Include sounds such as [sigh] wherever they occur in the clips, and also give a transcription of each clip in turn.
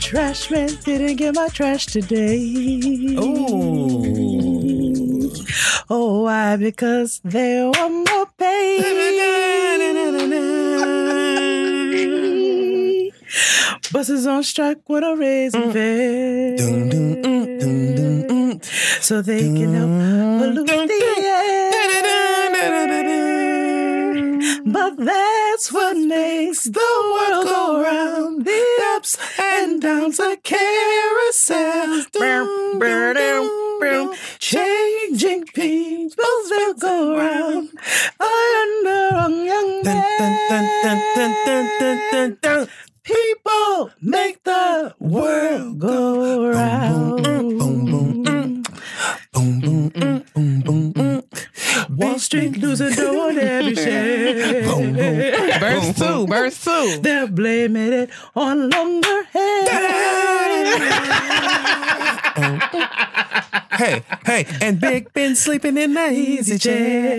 Trash man didn't get my trash today. Ooh. Oh, why? Because they were more pay. Buses on strike with a raising fare. Dun, dun, mm, dun, dun, mm. So they can help pollute the air. But that's what makes the world go round. The ups and downs are carousel, Changing people's will go round. I under young People make the world go round. Boom, boom, mm. Boom, boom, mm, boom, boom, mm. Wall Street losing dough [laughs] on every share. Boom, boom. Verse two, verse two. They're blaming it on longer hair. [laughs] Hey, hey, and Big Ben sleeping in the easy chair.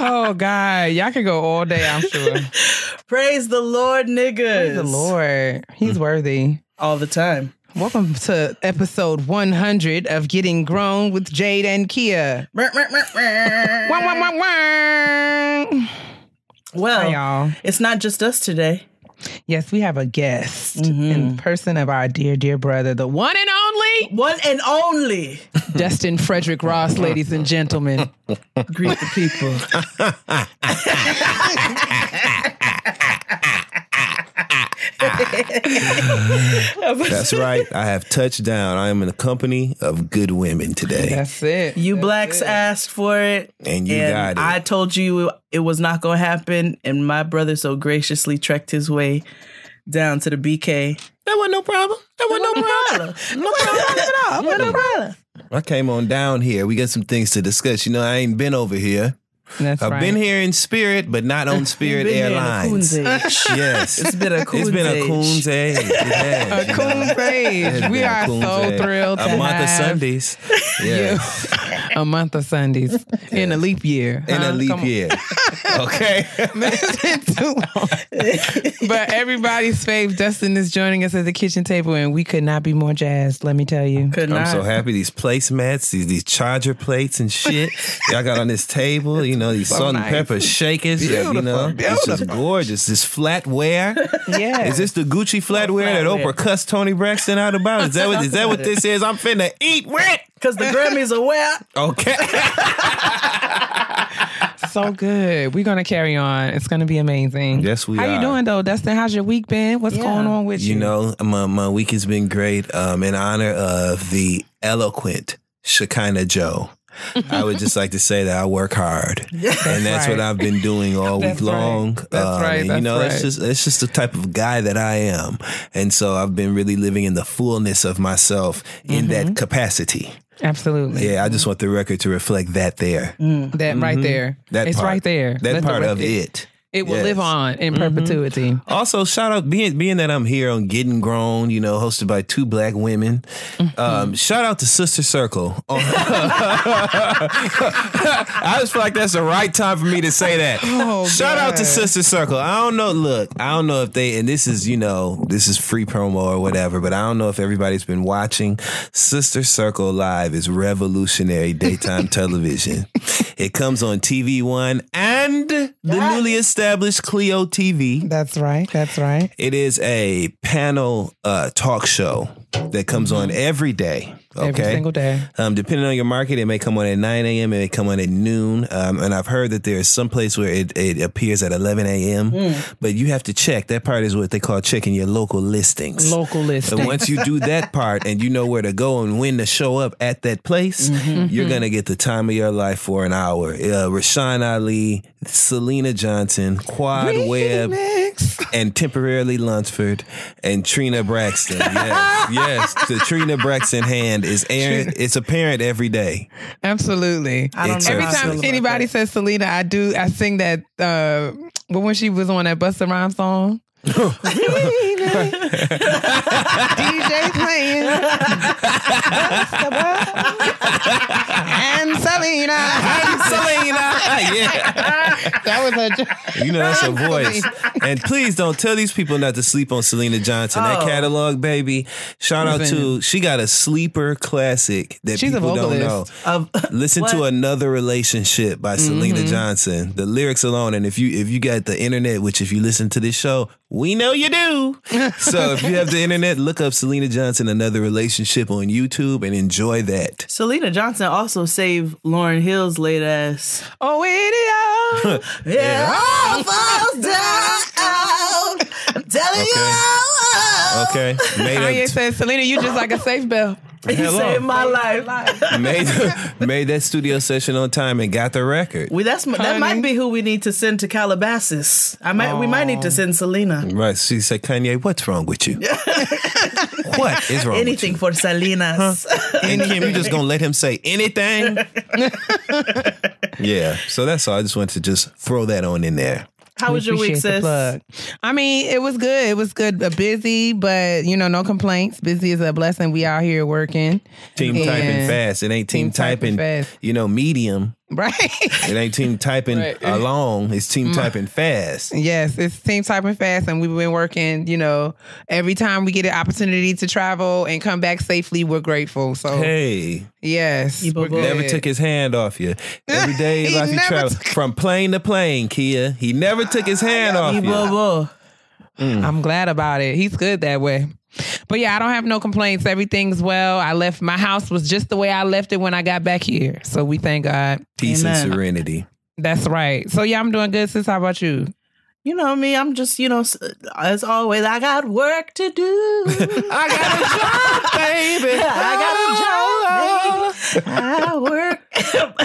Oh God, y'all could go all day. I'm sure. [laughs] Praise the Lord, niggas. Praise the Lord, He's worthy. All the time. Welcome to episode 100 of Getting Grown with Jade and Keia. Well, Hi, y'all. it's not just us today. Yes, we have a guest in mm-hmm. person of our dear, dear brother, the one and only One and only. Dustin Frederic Ross, ladies and gentlemen. [laughs] Greet the people. [laughs] That's right. I have touched down. I am in the company of good women today. That's it. You blacks asked for it. And you got it. I told you it was not going to happen. And my brother so graciously trekked his way down to the BK. That wasn't no problem. That wasn't no problem. No problem at all. Wasn't no problem. I came on down here. We got some things to discuss. You know, I ain't been over here. That's I've right. been here in spirit, but not on [laughs] Spirit Been here in a Airlines. coon's age. [laughs] yes. [laughs] It's been a It's coon's been a coon's age. It has. a coon's It's age. We are so age. thrilled to A month of Sundays. Yes. a month of Sundays in a leap year. In huh? a leap Come year. Okay. It's been too long. but everybody's fave Dustin is joining us at the kitchen table, and we could not be more jazzed. Let me tell you. Could I'm not. so happy. These placemats, these these charger plates and shit. Y'all got on this table, you know, these So salt nice. and pepper shakers. that, you know, Beautiful, it's just gorgeous. This flatware. Yeah. Is this the Gucci flatware that flatware. Oprah cussed Toni Braxton out about? Is that what is that what [laughs] this is? I'm finna eat wet. Because the Grammys are where? Okay. [laughs] so good? We're gonna carry on. It's gonna be amazing. Yes, we How are. you doing though, Dustin? How's your week been? What's Yeah. going on with you? You know, my, my week has been great. Um, in honor of the eloquent Shekinah Jo. I would just like to say that I work hard, [laughs] and that's what. I've been doing all [laughs] That's week right. long. That's right, and, you know, right. it's just it's just the type of guy that I am, and so I've been really living in the fullness of myself in Mm-hmm. that capacity. Absolutely. Yeah, I just want the record to reflect that there. That right there. Mm-hmm. That it's part. right there. That Let the part of record- it. It will Yes. live on in perpetuity. Also, shout out being being that I'm here on Getting Grown, you know, hosted by two black women. Mm-hmm. Um, shout out to Sister Circle. [laughs] I just feel like that's the right time for me to say that. Oh, shout out to Sister Circle. I don't know. Look, I don't know if they and this is you know this is free promo or whatever, but I don't know if everybody's been watching. Sister Circle Live is revolutionary daytime [laughs] television. It comes on TV One and the newly established Cleo TV. That's right. That's right. It is a panel uh, talk show that comes on every day. Okay. Every single day. Um, depending on your market, it may come on at 9 a.m. It may come on at noon. Um, and I've heard that there's some place where it, it appears at 11 a.m. But you have to check. That part is what they call checking your local listings. Local listing. And once you do that [laughs] part and you know where to go and when to show up at that place, you're going to get the time of your life for an hour. Uh, Rashan Ali, Syleena Johnson, Quad Webb, and temporarily Lunceford and Trina Braxton. Yes, [laughs] yes. The Trina Braxton hand is airing. [laughs] It's apparent every day. Absolutely. I don't know Every how I time anybody says Syleena, I do. I sing that. Uh, but when she was on that Busta Rhymes song, [laughs] DJ playing. and Syleena. Syleena. [laughs] yeah. That was her. jo- You know that's her voice. And please don't tell these people not to sleep on Syleena Johnson. That Oh. catalog, baby. Shout out to she got a sleeper classic that She's a people don't know. Of- [laughs] Listen to another relationship by Syleena Mm-hmm. Johnson. The lyrics alone, and if you if you got the internet, which if you listen to this show, we know you do. [laughs] so if you have the internet, look up Syleena Johnson another relationship on YouTube and enjoy that. Syleena Johnson also saved Lauryn Hill's late ass. Oh, idiot. [laughs] Yeah, all falls down. I'm telling Okay, made Kanye up, said, Syleena, you just like a safe bell. You, he Hello. saved my life. [laughs] made made that studio session on time and got the record. We, that's that Honey. might be who we need to send to Calabasas. I might we might need to oh. send Syleena. Right. She said, Kanye, what's wrong with you? [laughs] what is wrong Anything with for Salinas. you? And Kim, you just gonna let him say anything? [laughs] yeah. So that's all. I just wanted to just throw that on in there. How was your week, sis? plug. I mean, it was good. It was good. Uh, busy, but you know, no complaints. Busy is a blessing. We out here working. Team And- typing fast. It ain't team, Team typing typing, fast. you know, medium. [laughs] Right. It ain't team typing Right. along. It's team mm. typing fast. yes, it's team typing fast, and we've been working. You know, every time we get an opportunity to travel and come back safely, we're grateful. So Hey, yes, You we're boo-boo. good. never took his hand off you. Every day [laughs] He like he never traveled took- from plane to plane, Keia. He never took his hand [laughs] off You you. boo boo. Mm. I'm glad about it. He's good that way. But yeah, I don't have no complaints. Everything's well. I left my house was just the way I left it when I got back here. So we thank God. Peace Amen. and serenity. That's right. So yeah, I'm doing good. Sis, how about you? You know me, I'm just, you know, as always, I got work to do. [laughs] I got a job, baby. [laughs] I got a job, oh, baby. I work. [laughs]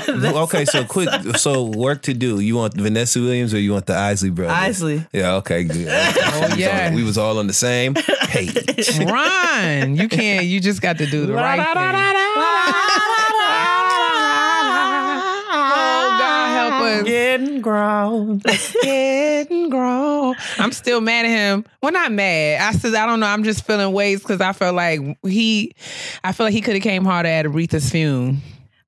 Okay, so quick. So work to do. You want Vanessa Williams or you want the Isley brothers? Isley. Yeah. Okay. Good. Oh yeah. we was all on the same page. Ron, you can't. You just got to do the right thing. God, help us. Getting grown. Getting grown. I'm still mad at him. Well, not mad. I said I don't know. I'm just feeling ways because I felt like he. I feel like he could have came harder at Aretha's fume.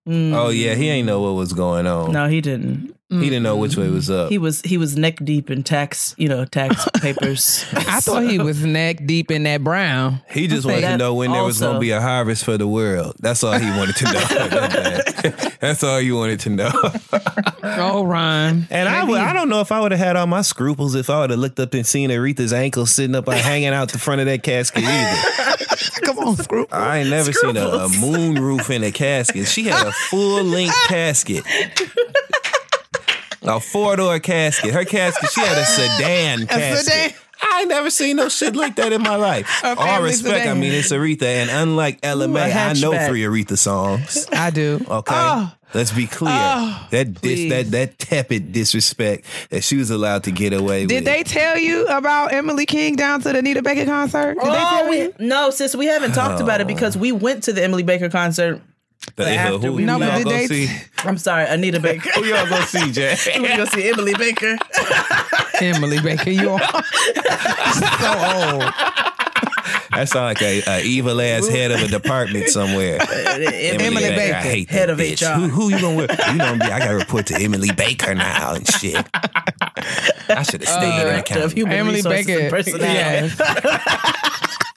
Mm. Oh yeah, he ain't know what was going on. No, he didn't. He didn't know which way was up. He was he was neck deep in tax, you know, tax [laughs] papers. I thought he was neck deep in that brown. He just wanted to know when there was also. going to be a harvest for the world. That's all he wanted to know. [laughs] [laughs] That's all you wanted to know. Oh, Ron. And I, would, I don't know if I would have had all my scruples if I would have looked up and seen Aretha's ankle sitting up, uh, hanging out the front of that casket either. Come on, screw. I ain't never seen a, a moon roof in a casket. She had a full length casket. A four door casket. Her casket, she had a sedan casket. sedan? I ain't never seen no shit like that in my life. All family respect, I mean, it's Aretha. And unlike Ella Ooh, May, I know three Aretha songs. I do. Okay. Oh, Let's be clear. Oh, that dis- that that tepid disrespect that she was allowed to get away did with. Did they tell you about Emily King down to the Anita Baker concert? Did they Oh, tell we, you? no, sis, we haven't talked about it because we went to the Emily Baker concert. The- after who, we who No, but y'all did go they- see? I'm sorry, Anita Baker. Who y'all go see, Jay? [laughs] we go see Emily Baker. [laughs] Emily Baker, you are [laughs] so old. That sounds like a, a evil ass head of a department somewhere. Emily, Baker. I hate head that of bitch. HR. Who, who you gonna? with? You know, I got to report to Emily Baker now and shit. I should have stayed in uh, Director of accounting. Human Emily Baker. and Personality. Yes.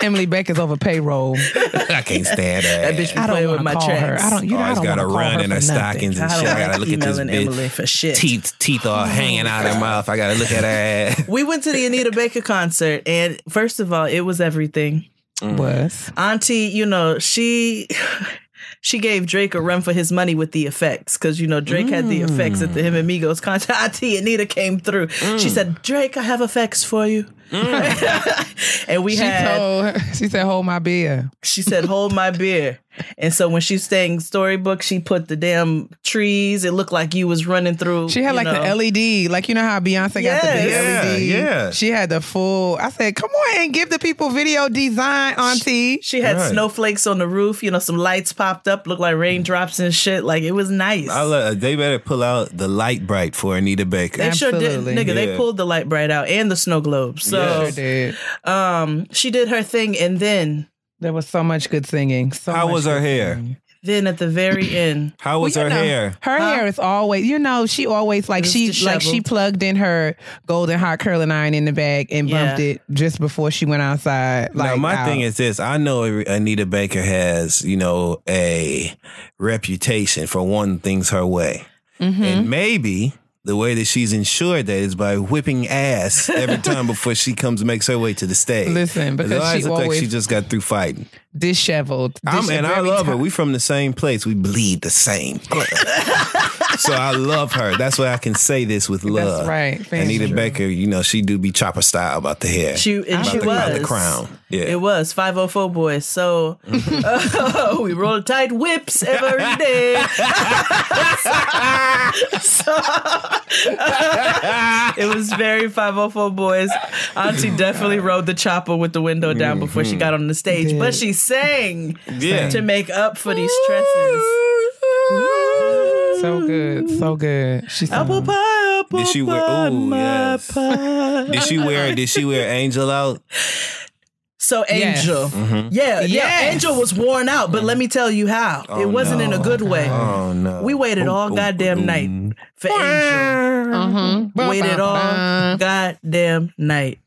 Emily Baker's over payroll. [laughs] I can't stand her. That bitch be I don't playing with want my to call her. I don't. You know, oh, I Always don't got want to to call run her in her for nothing. stockings and I shit. don't I gotta like look at this emailing bitch. Emily for shit. Teeth, teeth all hanging out of her mouth. I gotta look at her ass. [laughs] We went to the Anita Baker concert, and first of all, it was everything. Mm. Was Auntie, you know, she [laughs] she gave Drake a run for his money with the effects because you know Drake had the effects at the mm. him and Migos concert. Auntie Anita came through. She mm. said, "Drake, I have effects for you." Mm. [laughs] and we she had. told? Her, she said, "Hold my beer." She said, "Hold my [laughs] beer." And so when she sang storybook, she put the damn trees. It looked like you was running through. She had like know. the LED, like you know how Beyonce got the big Yes. LED. Yeah, yeah. She had the full. I said, "Come on and give the people video design, Auntie." She had Right. snowflakes on the roof. You know, some lights popped up, looked like raindrops and shit. Like it was nice. I let, they better pull out the light bright for Anita Baker. They sure did, Absolutely. nigga. They pulled the light bright out and the snow globes. So Sure did. um, she did her thing, and then There was so much good singing. So How was her hair? singing. then at the very [clears throat] end, How was Well, her know, hair? Her Huh? hair is always, you know, she always like It's she like she plugged in her golden hot curling iron in the bag and bumped Yeah. it just before she went outside. Like now, my out. thing is this: I know Anita Baker has, you know, a reputation for wanting things her way, Mm-hmm. and maybe the way that she's ensured that is by whipping ass every [laughs] time before she comes and makes her way to the stage. Listen, because always she look like she just got through fighting. disheveled. I'm, and I love her. We from the same place. We bleed the same blood. [laughs] so I love her. That's why I can say this with love. That's right. Anita True. Baker, you know, she do be chopper style about the hair. she and about she the, was about the crown. Yeah. It was 504 Boyz. So uh, [laughs] we roll tight whips every day. so, [laughs] it was very 504 Boyz. Auntie definitely [laughs] rode the chopper with the window down before she got on the stage, Did. but she sang Yeah. to make up for these tresses. So good, so good. She's Apple pie, apple Did she wear- pie, ooh, my yes. pie. Did she wear did she wear Angel out? So Yes. Angel, Mm-hmm. yeah, yeah, Yes. Angel was worn out, but let me tell you how. it wasn't in a good way. Oh no. We waited all Ooh, goddamn ooh, night for Angel. uh-huh. Waited all goddamn night.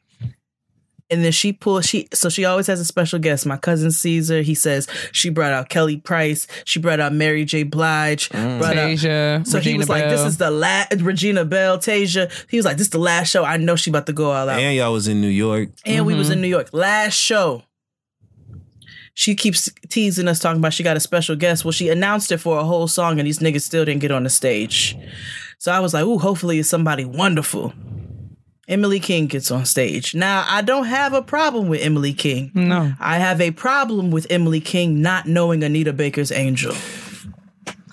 And then she pulled she so she always has a special guest. My cousin Caesar, he says she brought out Kelly Price, she brought out Mary J. Blige, mm. brought out Tasia, so he Regina was like, "This is the last." Regina Belle, Tasia. He was like, "This is the last show. I know she about to go all out." And y'all was in New York. and we was in mm-hmm. New York last show. She keeps teasing us talking about she got a special guest. Well, she announced it for a whole song, and these niggas still didn't get on the stage. So I was like, "Ooh, hopefully it's somebody wonderful." Emily King gets on stage. Now I don't have a problem with Emily King. No. I have a problem with Emily King not knowing Anita Baker's Angel.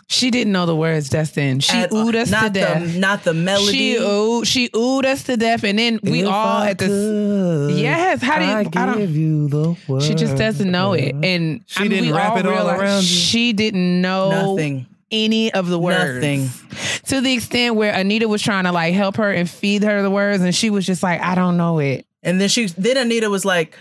She didn't know the words, Dustin. She At all. oohed us not to death. The, not the melody. She oohed, she oohed us to death, and then we If all I at the. could, Yes, how do you? I'd I don't. give you the word. She just doesn't know it, and She I mean, didn't we wrap all it all realize around you? She didn't know Nothing. Any of the words. Nothing. To the extent where Anita was trying to like help her and feed her the words, and she was just like, "I don't know it." And then she then Anita was like,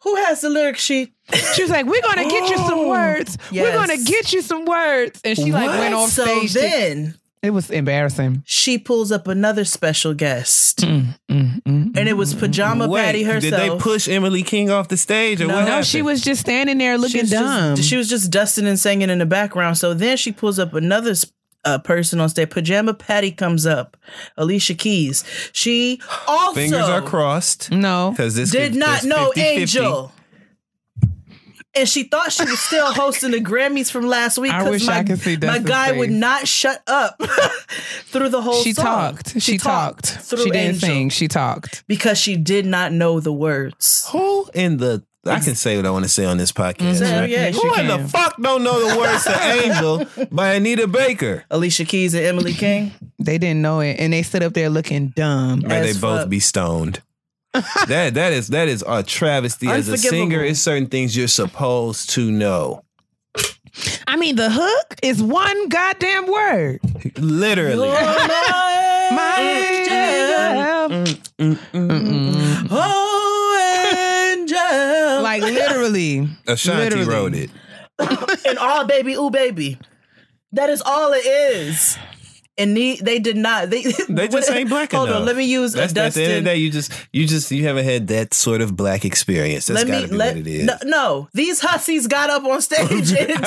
"Who has the lyric sheet?" She was like, "We're gonna get you some oh, words. We're gonna get you some words." And she like went off so stage. to- then it was embarrassing. she pulls up another special guest, Mm, mm, and it was Pajama Wait, Patty herself. did they push Emily King off the stage or No. what No, No, happened? she was just standing there looking was dumb. Just, she was just dusting and singing in the background. So then she pulls up another s- uh, person on stage. Pajama Patty comes up, Alicia Keys. She also Fingers are crossed no, because this did could- not know 50-50. Angel. And she thought she was still [laughs] hosting the Grammys from last week I because wish my, I could see my Dustin's guy would not shut up [laughs] through the whole she song. talked. She, talked. through She didn't Angel sing. She talked. because she did not know the words. Who in the I can say what I want to say on this podcast. Mhm. right? Yeah, Who she in the fuck don't know the words to [laughs] Angel by Anita Baker? Alicia Keys and Emily King. They didn't know it, and they stood up there looking dumb. May they As both fuck. be stoned. [laughs] that that is that is a travesty. As a singer, it's certain things you're supposed to know. I mean, the hook is one goddamn word. Literally. [laughs] My mm, mm, mm, Oh, angel. Like literally. Ashanti Literally. wrote it. [laughs] and all baby, ooh baby. That is all it is. And they, they did not. They [laughs] They just ain't black Hold enough. on, let me use a That's at the end of the day. You just you just you haven't had that sort of black experience. That's Let got me to be let what it is. no, no. These hussies got up on stage. [laughs] and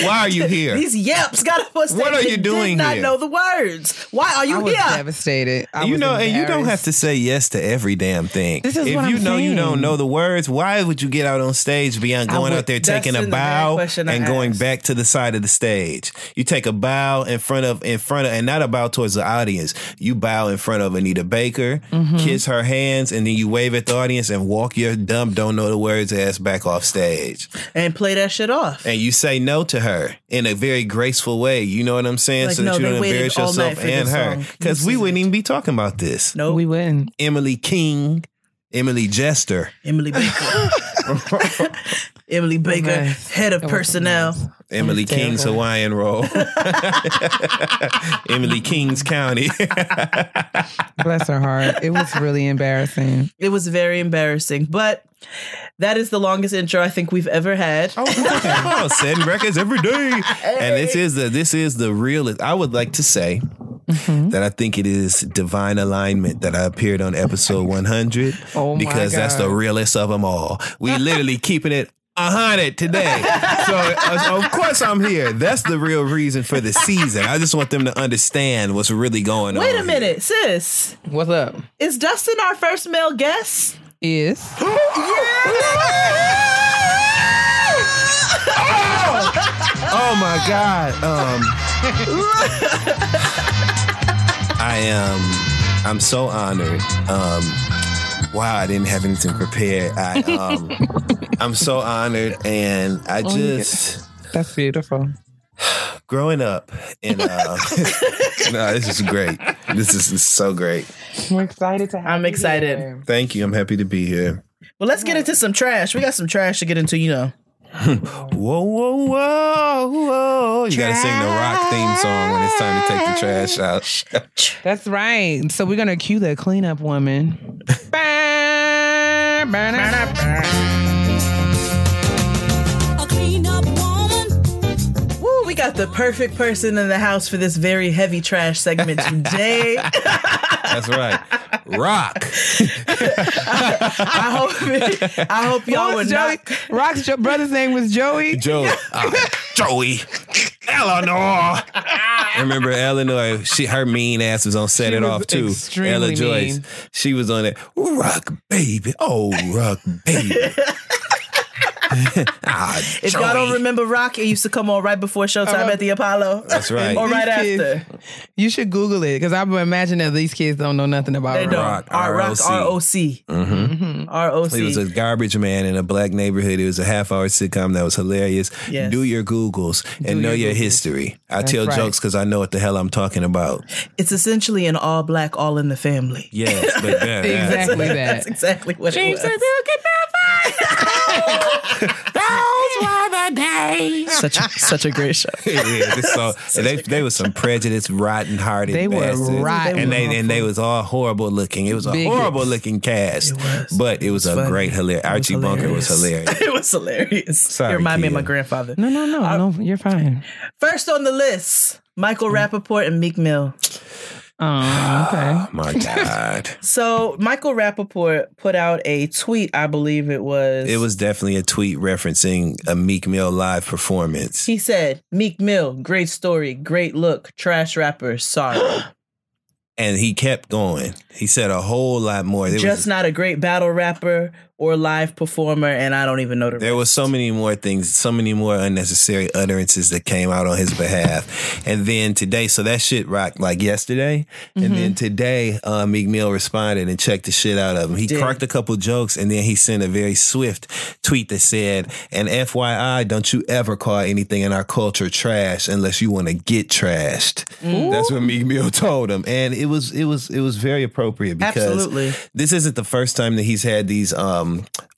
Why are you [laughs] here? These yeps got up on stage. What are you and doing Did not here? know the words. Why are I you was here? devastated. I you know, and you don't have to say yes to every damn thing. This is if what you I'm know you don't know the words, why would you get out on stage beyond going would- out there taking a in the bow and going back to the side of the stage? You take a bow in front of in front of and not a bow towards the audience. You bow in front of Anita Baker, Mm-hmm. kiss her hands, and then you wave at the audience and walk your dumb don't know the words ass back off stage. and play that shit off. And you say no to her in a very graceful way. You know what I'm saying? Like, so that no, you don't embarrass yourself and her. Because we wouldn't even be talking about this. Nope. We wouldn't. Emily King, Emily Jester. Emily Baker. [laughs] Emily oh, Baker, mess. head of It was a personnel. mess. Emily King's terrible. Hawaiian roll. [laughs] Emily King's County. [laughs] Bless her heart. It was really embarrassing. It was very embarrassing, but that is the longest intro I think we've ever had. oh, setting records every day. And this is the this is the realest. I would like to say Mm-hmm. that I think it is divine alignment that I appeared on episode 100 Oh my because that's the realest of them all. We [laughs] literally keeping it. A hundred today, so uh, of course I'm here. That's the real reason for the season. I just want them to understand what's really going on. Wait a here. minute, sis. What's up? Is Dustin our first male guest? Is [gasps] Oh my God. Um, [laughs] I am. I'm so honored. Um, wow, I didn't have anything prepared. I, um, [laughs] I'm so honored, and I Oh, just that's beautiful. [sighs] growing up. And uh, [laughs] [laughs] no, this is great. This is, this is so great. We're excited to have I'm you excited. here. Thank you. I'm happy to be here. Well, let's get into some trash. We got some trash to get into, you know. Whoa, whoa, whoa, whoa! You gotta sing the Roc theme song when it's time to take the trash out. That's right. So we're gonna cue the cleanup woman. [laughs] we got the perfect person in the house for this very heavy trash segment today. [laughs] That's right. Roc. I hope I hope y'all What would Joey? not. Roc's jo- brother's name was Joey. Joey. [laughs] Uh, Joey. Eleanor. I remember Eleanor, she her mean ass was on Set She It was Off too. Ella Joyce. mean. She was on it. Rock baby. Oh, rock baby. [laughs] ah, [laughs] If y'all don't remember Roc, it used to come on right before Showtime at the Apollo. That's [laughs] right. Or right These after. kids- You should Google it because I would imagine that these kids don't know nothing about They rock. don't. Rock, R- Rock, ROC. R-O-C. Mm-hmm. R-O-C. He was a garbage man in a black neighborhood. It was a half hour sitcom that was hilarious. Yes. Do your Googles and Do know your your Googles. history. I That's tell right. jokes because I know what the hell I'm talking about. It's essentially an all black, all in the family. Yes, but [laughs] yeah, yeah. Exactly that. That's exactly what it was. Such a, such a great show. [laughs] yeah, this so, [laughs] they they was some prejudiced, rotten hearted. They were bastards. rotten. and they and they was all horrible looking. It was a Bigots. horrible looking cast, It was. but it was, a funny. great hilarious. Archie Bunker was hilarious. hilarious. [laughs] it was hilarious. Sorry, you remind me of my grandfather. No, no, no, uh, no. You're fine. First on the list, Michael Rapaport and Meek Mill. Oh, okay. [gasps] My god, [laughs] So Michael Rapaport put out a tweet, I believe it was. it was definitely a tweet referencing a Meek Mill live performance. He said, Meek Mill, great story, great look, trash rapper, sorry. and he kept going. He said a whole lot more. There Just was, not a great battle rapper or live performer, and I don't even know the there was so many more things, so many more unnecessary utterances that came out on his behalf. And then today, so that shit rocked like yesterday. And Mm-hmm. then today, uh, Meek Mill responded and checked the shit out of him. He Did. cracked a couple jokes and then he sent a very swift tweet that said, and FYI, don't you ever call anything in our culture trash unless you want to get trashed. That's what Meek Mill told him. And it was, it was, it was very appropriate because Absolutely. this isn't the first time that he's had these um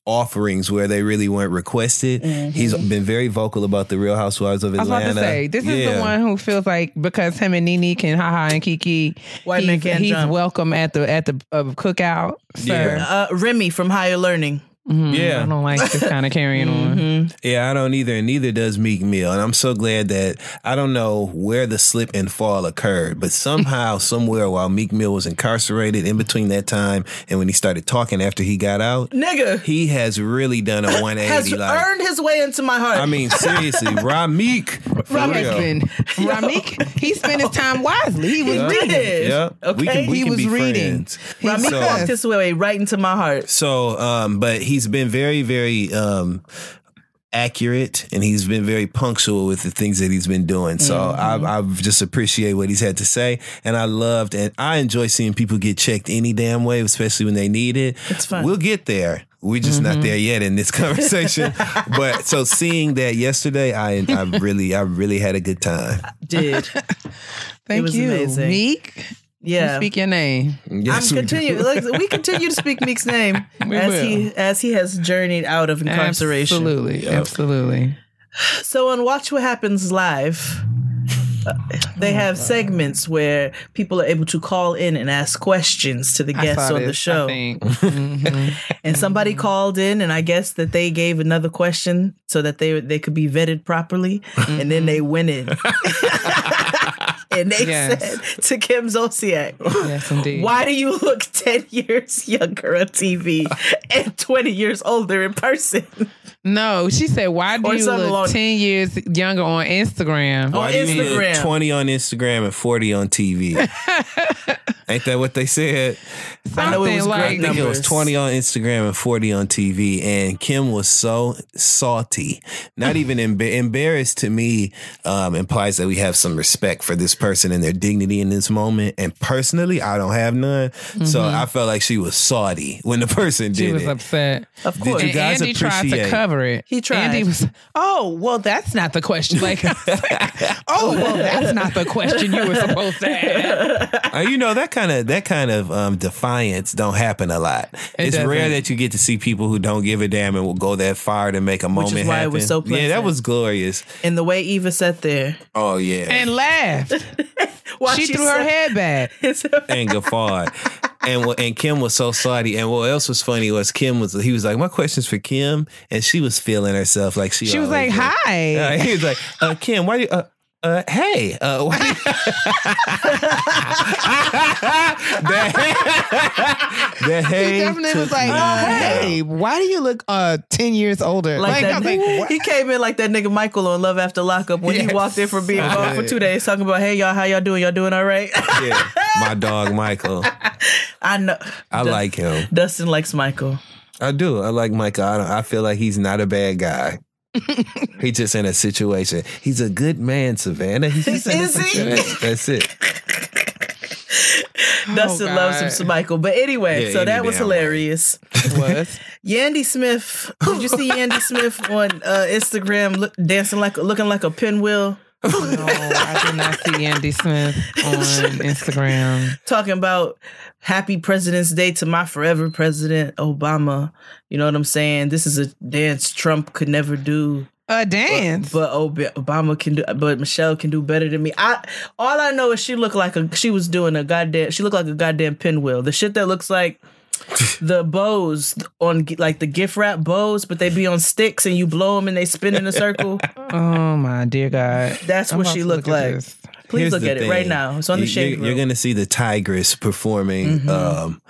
offerings where they really weren't requested. He's been very vocal about the Real Housewives of Mm-hmm. I was Atlanta. about to say, this is the one who feels like because him and Nene can haha and Kiki, White he's, he's welcome at the at the uh, cookout. Sir. Yeah. Uh, Remy from Higher Learning. Mhm. Yeah. I don't like this kind of carrying on. Yeah, I don't either, and neither does Meek Mill. And I'm so glad that I don't know where the slip and fall occurred, but somehow, [laughs] somewhere, while Meek Mill was incarcerated in between that time and when he started talking after he got out, Nigga he has really done a [laughs] 180. has like, earned his way into my heart. I mean, seriously, [laughs] Rob Meek. For Rob real. has been Rihmeek. He spent his time wisely. He was Yeah. reading. did. Yeah, we Okay. can, we He can was be reading. friends. Rami So- walked his way right into my heart. So, um, but he's been very, very um, accurate, and he's been very punctual with the things that he's been doing. So, Mm-hmm. I, I just appreciate what he's had to say, and I loved, and I enjoy seeing people get checked any damn way, especially when they need it. It's fun. We'll get there. We're just Mm-hmm. not there yet in this [laughs] conversation. but so seeing that yesterday, I, I really, I really had a good time. Did. [laughs] Thank was you, amazing. Meek. Yeah. Speak your name. Yes, I'm we do. continue. Like, we continue to speak Meek's name [laughs] We as will. he as he has journeyed out of incarceration. Absolutely. Absolutely. So on Watch What Happens Live, uh, they Oh, have segments where people are able to call in and ask questions to the guests saw on the this, show. I think. [laughs] Mhm. And somebody called in, and I guess that they gave another question so that they they could be vetted properly, and then they went in. [laughs] [laughs] and they Yes. said to Kim Zolciak, Yes, indeed. "Why do you look ten [laughs] years younger on TV and twenty years older in person?" No, she said, "Why do Or you look along- ten years younger on Instagram?" Why do you Instagram. 20 on Instagram and 40 on TV? [laughs] Ain't that what they said? I know it was Something I great like think it was 20 on Instagram and 40 on TV. And Kim was so salty, not even emba- embarrassed to me, um, implies that we have some respect for this person and their dignity in this moment. And personally, I don't have none. So I felt like she was salty when the person did it. she was it. upset. Of Did course, you And guys Andy tried to cover it. He tried. Andy was, oh, well, that's not the question. Like, [laughs] [laughs] oh, well, that's not the question you were supposed to ask. Uh, you know that kind of that kind of um, defiance don't happen a lot. it's doesn't. rare that you get to see people who don't give a damn and will go that far to make a is moment why it happen. was so yeah, that was glorious. and the way Eva sat there, Oh yeah, And laughed. [laughs] while she threw her head back. [laughs] [laughs] and guffawed. And and Kim was so salty. And what else was funny was Kim was he was like, my question's for Kim, and she was feeling herself like she. She was like, does. hi. Uh, he was like, uh, Kim, why do you? Uh, uh, hey, uh, [laughs] why do you, that, that He definitely was like, me uh, hey, why do you look uh 10 years older? Like, Like, that like, he came in like that nigga Michael on Love After Lockup when he walked in from being gone for two days, talking about, "Hey y'all, how y'all doing? Y'all doing all right?" Yeah, my dog Michael. [laughs] I know. I Dust- like him. Dustin likes Michael. I do. I like Michael. I, don't, I feel like he's not a bad guy. [laughs] He's just in a situation. He's a good man, Savannah. He's just in a Is he? situation. That's it. [laughs] Dustin God. loves him some Michael. But anyway, Yeah, so any that was damn way. hilarious. was. [laughs] Yandy Smith. Did you see Yandy Smith on uh, Instagram look, dancing like looking like a pinwheel? No, I did not see Andy Smith on Instagram. [laughs] talking about happy President's Day to my forever president, Obama. You know what I'm saying? This is a dance Trump could never do. A dance. But Ob- Obama can do, but Michelle can do better than me. I all I know is she looked like a she was doing a goddamn she looked like a goddamn pinwheel. The shit that looks like [laughs] the bows on like the gift wrap bows, but they be on sticks and you blow them and they spin in a circle. [laughs] oh my dear God. That's I'm what she looked look like. this. Please Here's look the at it right now. It's on the You- shade You're, you're going to see the Tigress performing Mm-hmm. um,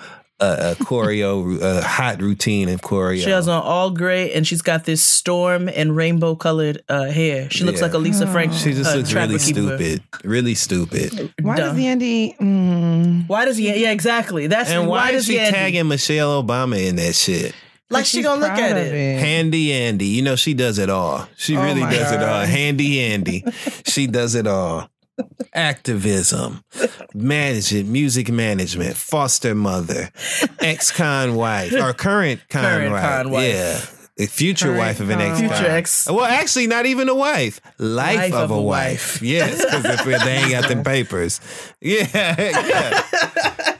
a, a choreo, a hot routine of choreo. She has on all gray, and she's got this storm and rainbow colored uh, hair. She looks Yeah. like a Lisa Frank. she just uh, looks really Keeper. stupid. Really stupid. Why Dumb. does Andy? Mm, Why does he? Yeah, exactly. That's And why, does is she Yandy- tagging Michelle Obama in that shit? Like she gonna look at of it. Handy Andy. You know, she does it all. She Oh really my does it all. Handy Andy. she does it all. Activism, management, music management, foster mother, ex con wife, or current con Current wife. con wife. Yeah. The future Current wife of an ex Future ex. Well, actually, not even a wife. Life, of, a wife. Yes, because if they ain't got them [laughs] papers. Yeah, yeah.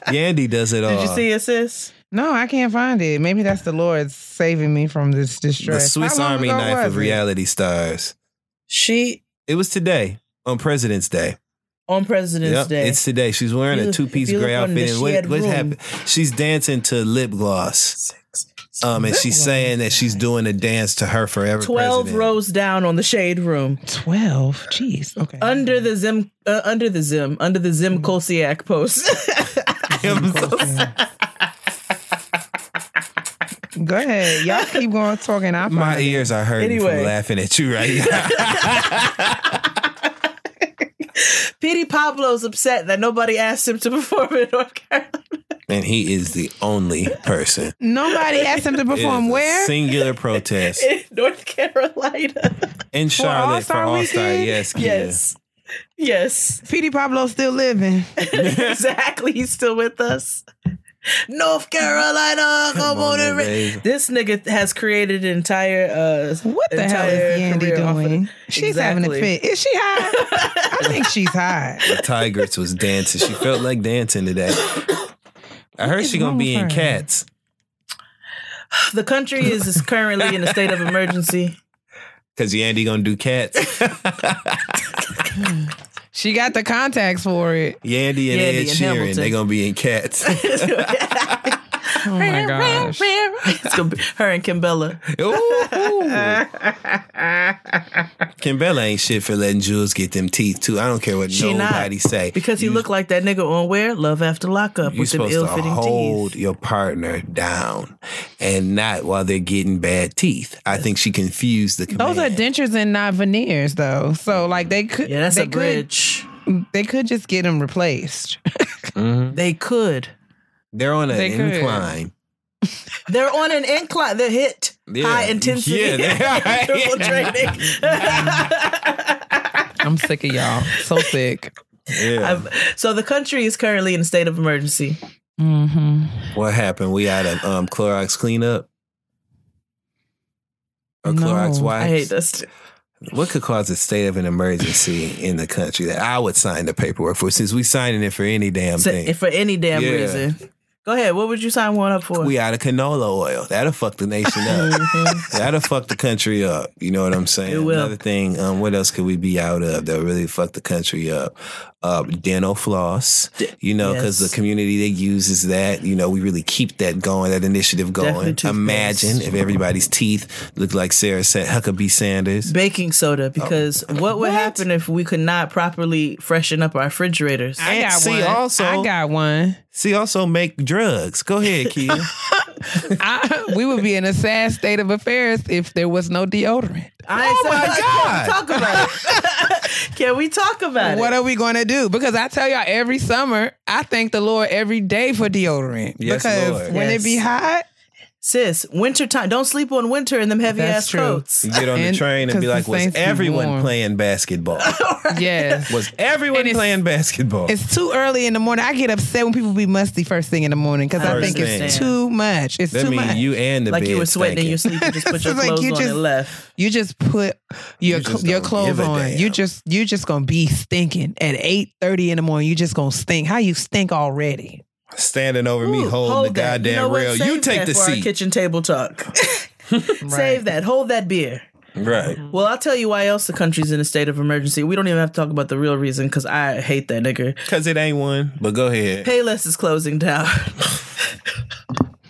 Yandy does it all. Did you see it, sis? no, I can't find it. Maybe that's the Lord saving me from this the distress. Swiss Army knife of it? reality stars? She It was today on President's Day. on President's Yep, Day. it's today. She's wearing you- a two piece gray outfit. the And what, shed what happened? She's dancing to lip gloss. Um, and she's saying that she's doing a dance to her forever. Twelve president. rows down on the shade room, Twelve. Jeez. Okay. under the Zim, uh, under the Zim, under the Zim Zolciak post. [laughs] I'm so- Go ahead. Y'all keep going talking. I my find it. ears are hurting Anyway. from laughing at you right now. [laughs] [laughs] Petey Pablo's upset that nobody asked him to [laughs] perform in North Carolina. and he is the only person. Nobody [laughs] asked him to perform where? Singular [laughs] protest in North Carolina. in Charlotte for All-Star All Star. Weekend? Yes, Keia. Yes. Yes. Petey Pablo still living. exactly. He's still with us. North Carolina, [laughs] come, on, on, and ra- This nigga has created an entire uh What the hell is Yandy career of- doing? She's having a fit. Is she high? I [laughs] think she's high. The Tigress was dancing. She felt like dancing today. I heard is she gonna be in her? Cats. The country is, is currently in a state of emergency. [laughs] Cause Yandy gonna do Cats. She got the contacts for it. Yandy and Yandy Ed and Sheeran, Hamilton. they gonna be in Cats. [laughs] [laughs] Oh my gosh. [laughs] it's gonna be her and Kimbella. Kimbella ain't shit for letting Juelz get them teeth too. I don't care what She not. nobody say. Because he looked like that nigga on where? Love After Lockup You're with them supposed ill to fitting hold your partner down and not while they're getting bad teeth. I think she confused the command. Those are dentures and not veneers, though. So like they could. Yeah, that's they a bridge. They could just get them replaced. [laughs] They could. They're on an They incline. [laughs] They're on an incline. They're hit Yeah. high intensity Yeah, they [laughs] are. interval training. [laughs] I'm sick of y'all. So sick. Yeah. I've- so the country is currently in a state of emergency. Mm-hmm. what happened? We had a um, Clorox cleanup or No. Clorox wipes. I hate this. What could cause a state of an emergency in the country that I would sign the paperwork for? Since we signing it for any damn So, thing. if for any damn Yeah. reason. Go ahead. What would you sign one up for? we out of canola oil. That'll fuck the nation up. [laughs] That'll fuck the country up. You know what I'm saying? It will. Another thing, um, what else could we be out of that really fuck the country up? Uh, dental floss. You know, because yes. the community that uses that, you know, we really keep that going, that initiative going. Imagine if everybody's teeth looked like Sarah said, Huckabee Sanders. Baking soda, because what would Oh. What? happen if we could not properly freshen up our refrigerators? I got see, one. also- I got one. See, also make drugs. Go ahead, Keia. [laughs] I, we would be in a sad state of affairs if there was no deodorant. I ain't Oh my said- God. [laughs] Can we talk about it? Can we talk about What it? are we going to do? Because I tell y'all every summer, I thank the Lord every day for deodorant. Yes, because Lord. when Yes. it be hot, Sis, winter time. Don't sleep on winter in them heavy That's ass true. coats. You get on the train and be like, was everyone warm." playing basketball? [laughs] yes. Was everyone playing basketball? It's too early in the morning. I get upset when people be musty first thing in the morning because I think thing. it's too much. It's That too mean much. you and the Like you were sweating in your sleep. You just put [laughs] your It's like clothes you on just- and left. You just put your You just your clothes on. You just you just gonna be stinking at eight thirty in the morning. You just gonna stink. How you stink already? Standing over me holding hold the that. goddamn you know rail. Save You take that the for Our seat. kitchen table talk. [laughs] [laughs] Save that. Hold that beer. Right. Mm-hmm. Well, I'll tell you why else the country's in a state of emergency. We don't even have to talk about the real reason because I hate that nigga. Because it ain't one. But go ahead. Payless is closing down. [laughs]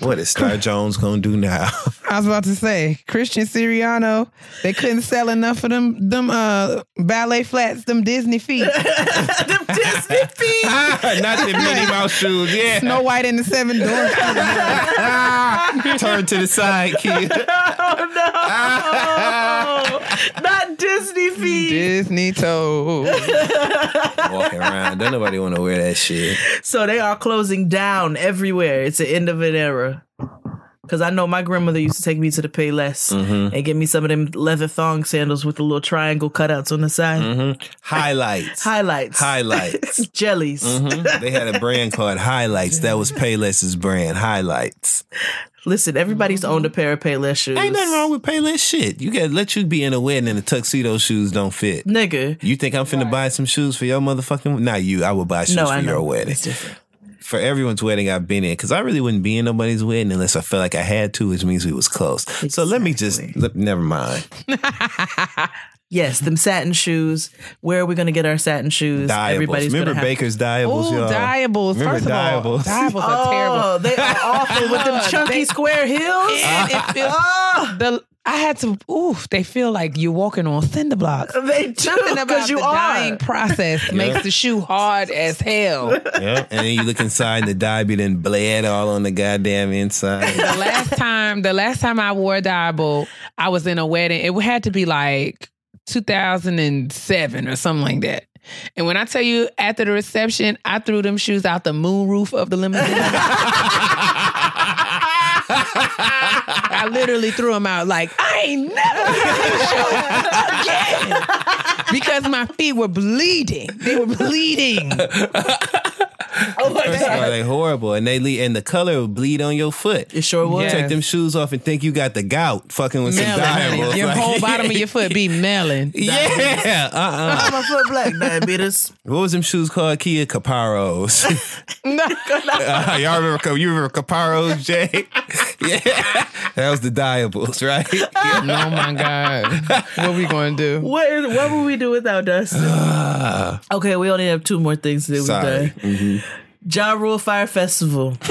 What is Star Jones gonna do now? [laughs] I was about to say Christian Siriano. They couldn't sell enough of them them uh ballet flats, them Disney feet. [laughs] them Disney feet. [laughs] Not the Minnie Mouse shoes. Yeah. Snow White and the Seven Dwarfs. Turn to the side, kid. Oh, not Disney feet. Disney toes. Walking around. Don't nobody want to wear that shit. So they are closing down everywhere. It's the end of an era. Cause I know my grandmother used to take me to the Payless Mm-hmm. and get me some of them leather thong sandals with the little triangle cutouts on the side. [laughs] Highlights. Highlights. Highlights. [laughs] Jellies. Mhm. They had a brand called Highlights. That was Payless's brand. Highlights. Listen, everybody's owned a pair of Payless shoes. Ain't nothing wrong with Payless shit. You got let you be in a wedding and the tuxedo shoes don't fit. Nigga. You think I'm finna buy some shoes for your motherfucking? Not you. I would buy shoes No, for your wedding. It's different. For everyone's wedding I've been in, because I really wouldn't be in nobody's wedding unless I felt like I had to, which means we was close. So let me just let, never mind. [laughs] Yes, them satin shoes. Where are we going to get our satin shoes? Dyeables. Remember Baker's Dyeables, Ooh, y'all? dyeables. Remember First of all, Dyeables? dyeables are [laughs] terrible. Oh, they are awful with them [laughs] chunky They- square heels. And it feels, Ah, the I had to. Oof! they feel like you're walking on cinder blocks. they do Something about because you the are. dyeing process [laughs] makes the shoe hard as hell. Yeah. And then you look inside and the dye be then bled all on the goddamn inside. the last time, the last time I wore a dyeable, I was in a wedding. It had to be like 2007 or something like that. And when I tell you, after the reception, I threw them shoes out the moon roof of the limousine. [laughs] [laughs] I literally threw them out like I ain't never again because my feet were bleeding. They were bleeding. [laughs] Oh my First of all, god. they horrible, and they leave, and the color will bleed on your foot. It sure was. Yeah. Take them shoes off and think you got the gout, fucking with some Melon, honey. dyeables. Your Like, whole bottom of your foot be [laughs] melon. Yeah, uh, uh My foot black diabetes. What was them shoes called? Kia Caparos. [laughs] Uh, y'all remember? You remember Caparos, Jay? yeah, that was the dyeables, right? oh my God. What we gonna do? What is what would we do without Dustin? [sighs] okay, we only have two more things to do Sorry. today. Ja Rule Fire Festival. [laughs]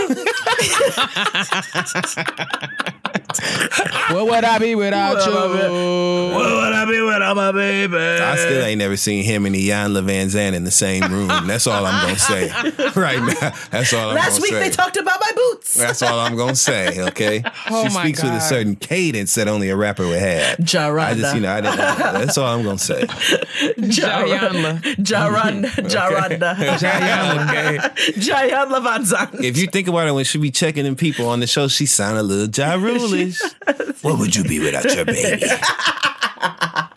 What would I be without What you? What would I be without my baby? I still ain't never seen him and Ian Van Zandt in the same room. That's all I'm gonna say [laughs] right now. That's all I'm Last gonna say. Last week say. they talked about my boots. That's all I'm gonna say. Okay, [laughs] Oh she my speaks with a certain cadence that only a rapper would have. Ja I just, you know, I didn't. That's all I'm gonna say. [laughs] Ja Jayanla. Jaronda. Jaronda. Okay. Jayanla Van Zandt. If you think about it, when she be checking in people on the show, she sound a little ja Rule-ish. [laughs] What would you be without your baby? [laughs]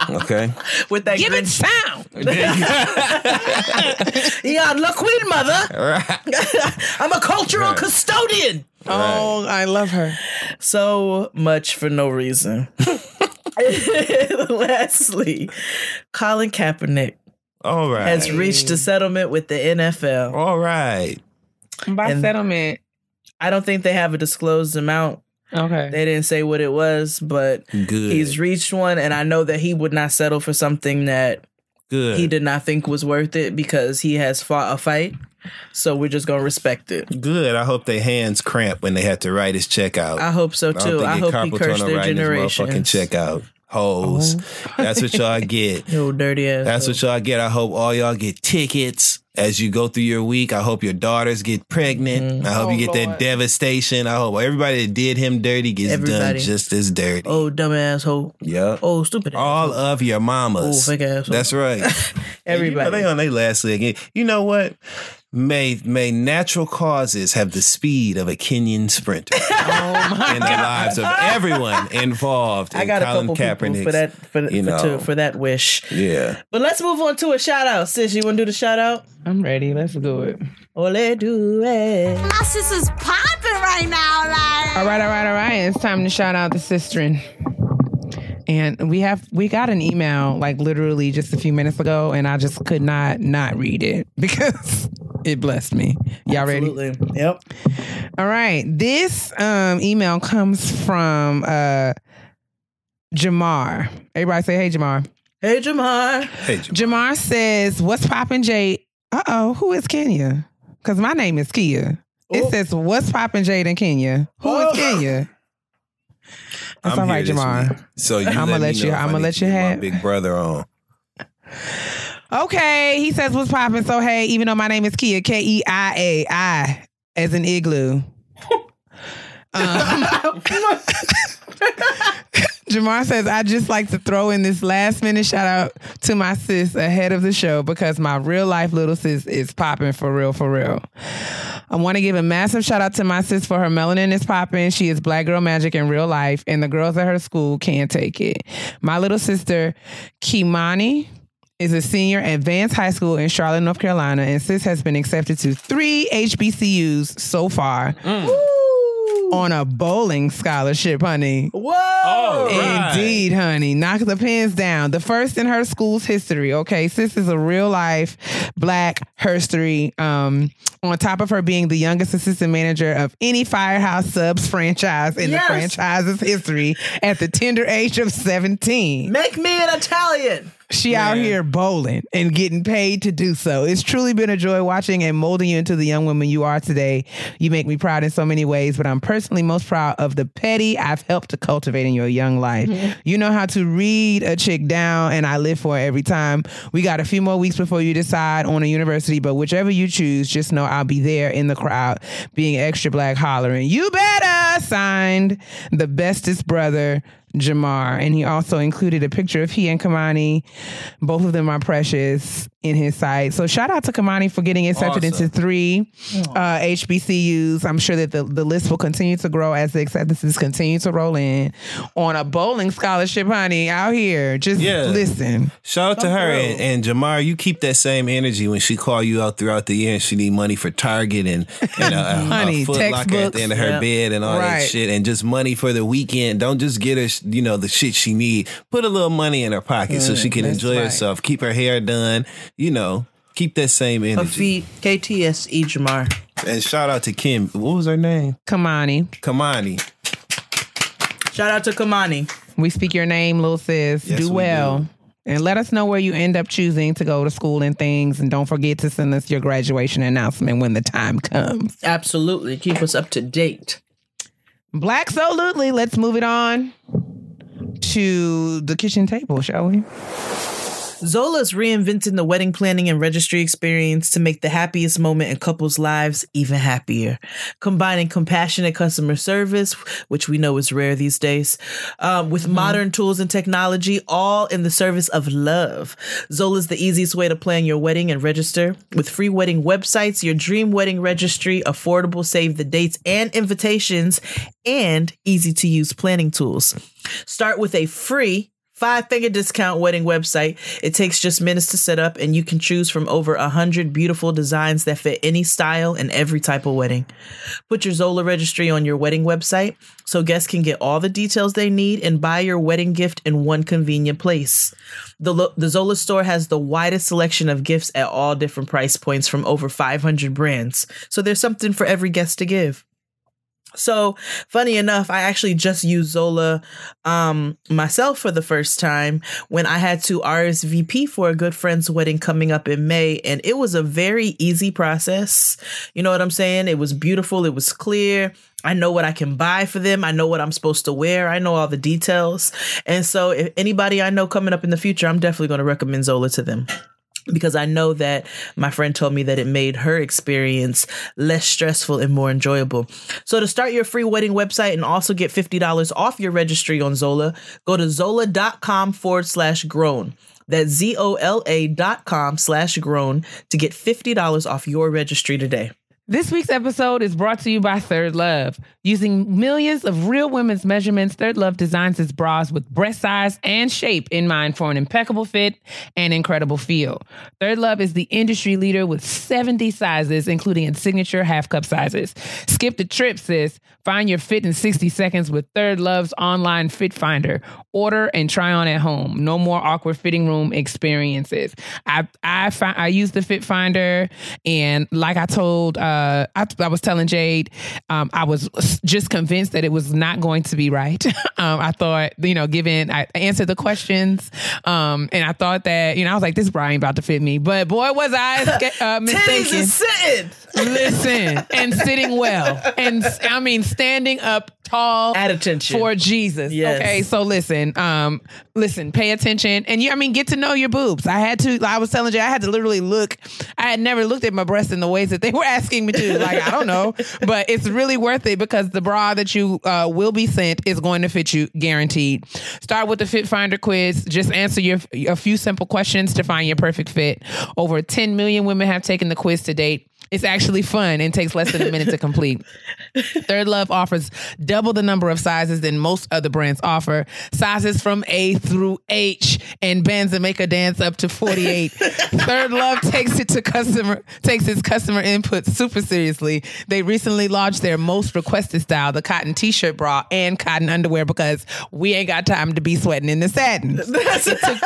Okay. With that Give it sound. [laughs] Yeah, look, Queen Mother. I'm a cultural Right. custodian. Oh, I love her. So much for no reason. Lastly, Colin Kaepernick All right. has reached a settlement with the NFL. All right. By And- settlement. I don't think they have a disclosed amount. Okay. They didn't say what it was, but Good. he's reached one, and I know that he would not settle for something that good. he did not think was worth it because he has fought a fight. So we're just gonna respect it. Good. I hope their hands cramp when they had to write his check out. I hope so too. think I hope he carpal cursed tunnel their writing his generation. motherfucking check out. Hoes. Oh. That's what y'all [laughs] get. Yo, dirty ass. That's what y'all get. I hope all y'all get tickets as you go through your week. I hope your daughters get pregnant. Mm-hmm. I hope Oh, you get that devastation. I hope everybody that did him dirty gets Everybody. done just as dirty. Oh, dumb asshole. Yeah. Oh, stupid. all asshole. of your mamas. Oh, fake asshole. That's right. [laughs] everybody. You know, they on their last leg. You know what? May may natural causes have the speed of a Kenyan sprinter [laughs] Oh in the lives of everyone involved. I in got a Colin couple people for that for, you for, to, for that wish. Yeah. But let's move on to a shout out. Sis, you want to do the shout out? I'm ready. Let's do it. Ole do it. My sister's popping right now, like. All right, all right, all right. It's time to shout out the sisterin. And we have we got an email like literally just a few minutes ago, and I just could not not read it [laughs] because it blessed me. Y'all ready? Yep. All right. This um, email comes from uh, Jamar. Everybody say, hey, Jamar. Hey Jamar. Hey, Jam- Jamar says, what's poppin', Jade? Uh oh, who is Kenya? Because my name is Keia. It Oh. says, what's poppin', Jade and Kenya? Who is Oh. Kenya? [laughs] That's I'm all right, here Jamar. So you I'ma let, let you- know I I'ma let you get my have- big brother on. Okay, he says, what's popping. So, hey, even though my name is Keia, K E I A, I as an igloo. [laughs] Um, [laughs] Jamar says, I just like to throw in this last minute shout out to my sis ahead of the show because my real life little sis is popping for real, for real. I want to give a massive shout out to my sis for her melanin is popping. She is black girl magic in real life, and the girls at her school can't take it. My little sister, Kimani, is a senior at Vance High School in Charlotte, North Carolina, and sis has been accepted to three HBCUs so far on a bowling scholarship, honey. Whoa. Right. Indeed, honey. Knock the pins down. The first in her school's history. Okay, sis is a real life black herstory. Um, on top of her being the youngest assistant manager of any Firehouse Subs franchise in Yes. the franchise's history at the tender age of 17. Make me an Italian. She out here bowling and getting paid to do so. It's truly been a joy watching and molding you into the young woman you are today. You make me proud in so many ways, but I'm personally most proud of the petty I've helped to cultivate in your young life. Mm-hmm. You know how to read a chick down, and I live for it every time. We got a few more weeks before you decide on a university, but whichever you choose, just know I'll be there in the crowd, being extra black, hollering, You better! Signed, the bestest brother. Jamar. And he also included a picture of he and Kimani. Both of them are precious in his site. So shout out to Kimani for getting accepted Awesome. into three uh, HBCUs. I'm sure that the, the list will continue to grow as the acceptances continue to roll in on a bowling scholarship, honey, out here. Just Yeah. listen. Shout out to her and, and Jamar. You keep that same energy when she call you out throughout the year and she need money for Target and, and [laughs] a, a, Honey, a foot locker at the end of her Yeah. bed and all Right. that shit and just money for the weekend. Don't just get her, you know, the shit she need. Put a little money in her pocket so she can enjoy right. herself. Keep her hair done. You know, keep that same energy. Hafiz, KTS, E. Jamar. And shout out to Kim. What was her name? Kimani. Kimani. Shout out to Kimani. We speak your name, little sis. Yes, do we well. do. And let us know where you end up choosing to go to school and things. And don't forget to send us your graduation announcement when the time comes. Absolutely. Keep us up to date. Black Solutely. Let's move it on to the kitchen table, shall we? Zola's reinventing the wedding planning and registry experience to make the happiest moment in couples' lives even happier. Combining compassionate customer service, which we know is rare these days, um, with modern tools and technology, all in the service of love. Zola's the easiest way to plan your wedding and register. With free wedding websites, your dream wedding registry, affordable save the dates and invitations, and easy to use planning tools. Start with a free Five finger discount wedding website. It takes just minutes to set up, and you can choose from over a hundred beautiful designs that fit any style and every type of wedding. Put your Zola registry on your wedding website so guests can get all the details they need and buy your wedding gift in one convenient place. The, the Zola store has the widest selection of gifts at all different price points from over 500 brands. So there's something for every guest to give. So funny enough, I actually just used Zola um, myself for the first time when I had to RSVP for a good friend's wedding coming up in May, and it was a very easy process. You know what I'm saying? It was beautiful. It was clear. I know what I can buy for them. I know what I'm supposed to wear. I know all the details. And so, if anybody I know coming up in the future, I'm definitely going to recommend Zola to them because I know that my friend told me that it made her experience less stressful and more enjoyable. So to start your free wedding website and also get $50 off your registry on Zola, go to zola.com forward slash grown. That's Z-O-L-A dot com slash grown to get $50 off your registry today. This week's episode is brought to you by Third Love. Using millions of real women's measurements, Third Love designs its bras with breast size and shape in mind for an impeccable fit and incredible feel. Third Love is the industry leader with 70 sizes, including in signature half cup sizes. Skip the trip, sis. Find your fit in 60 seconds with Third Love's online fit finder. Order and try on at home. No more awkward fitting room experiences. I I fi- I use the fit finder, and like I told, uh, I, I was telling Jade, um, I was just convinced that it was not going to be right. [laughs] um, I thought, you know, given I answered the questions, um, and I thought that, you know, I was like, this bra ain't about to fit me, but boy, was I uh, [laughs] mistaken. is [laughs] sitting Listen, and sitting well, and I mean standing up tall at attention. for Jesus. Yes. Okay, so listen, um, listen, pay attention, and you, I mean, get to know your boobs. I had to. I was telling you, I had to literally look. I had never looked at my breasts in the ways that they were asking me to. Like, I don't know, [laughs] but it's really worth it because the bra that you uh, will be sent is going to fit you, guaranteed. Start with the Fit Finder quiz. Just answer your a few simple questions to find your perfect fit. Over 10 million women have taken the quiz to date. It's actually fun and takes less than a minute to complete. [laughs] Third Love offers double the number of sizes than most other brands offer. Sizes from A through H and bands that make a dance up to 48. [laughs] Third Love takes it to customer takes its customer input super seriously. They recently launched their most requested style, the cotton t-shirt bra and cotton underwear because we ain't got time to be sweating in the satin. [laughs] it, took,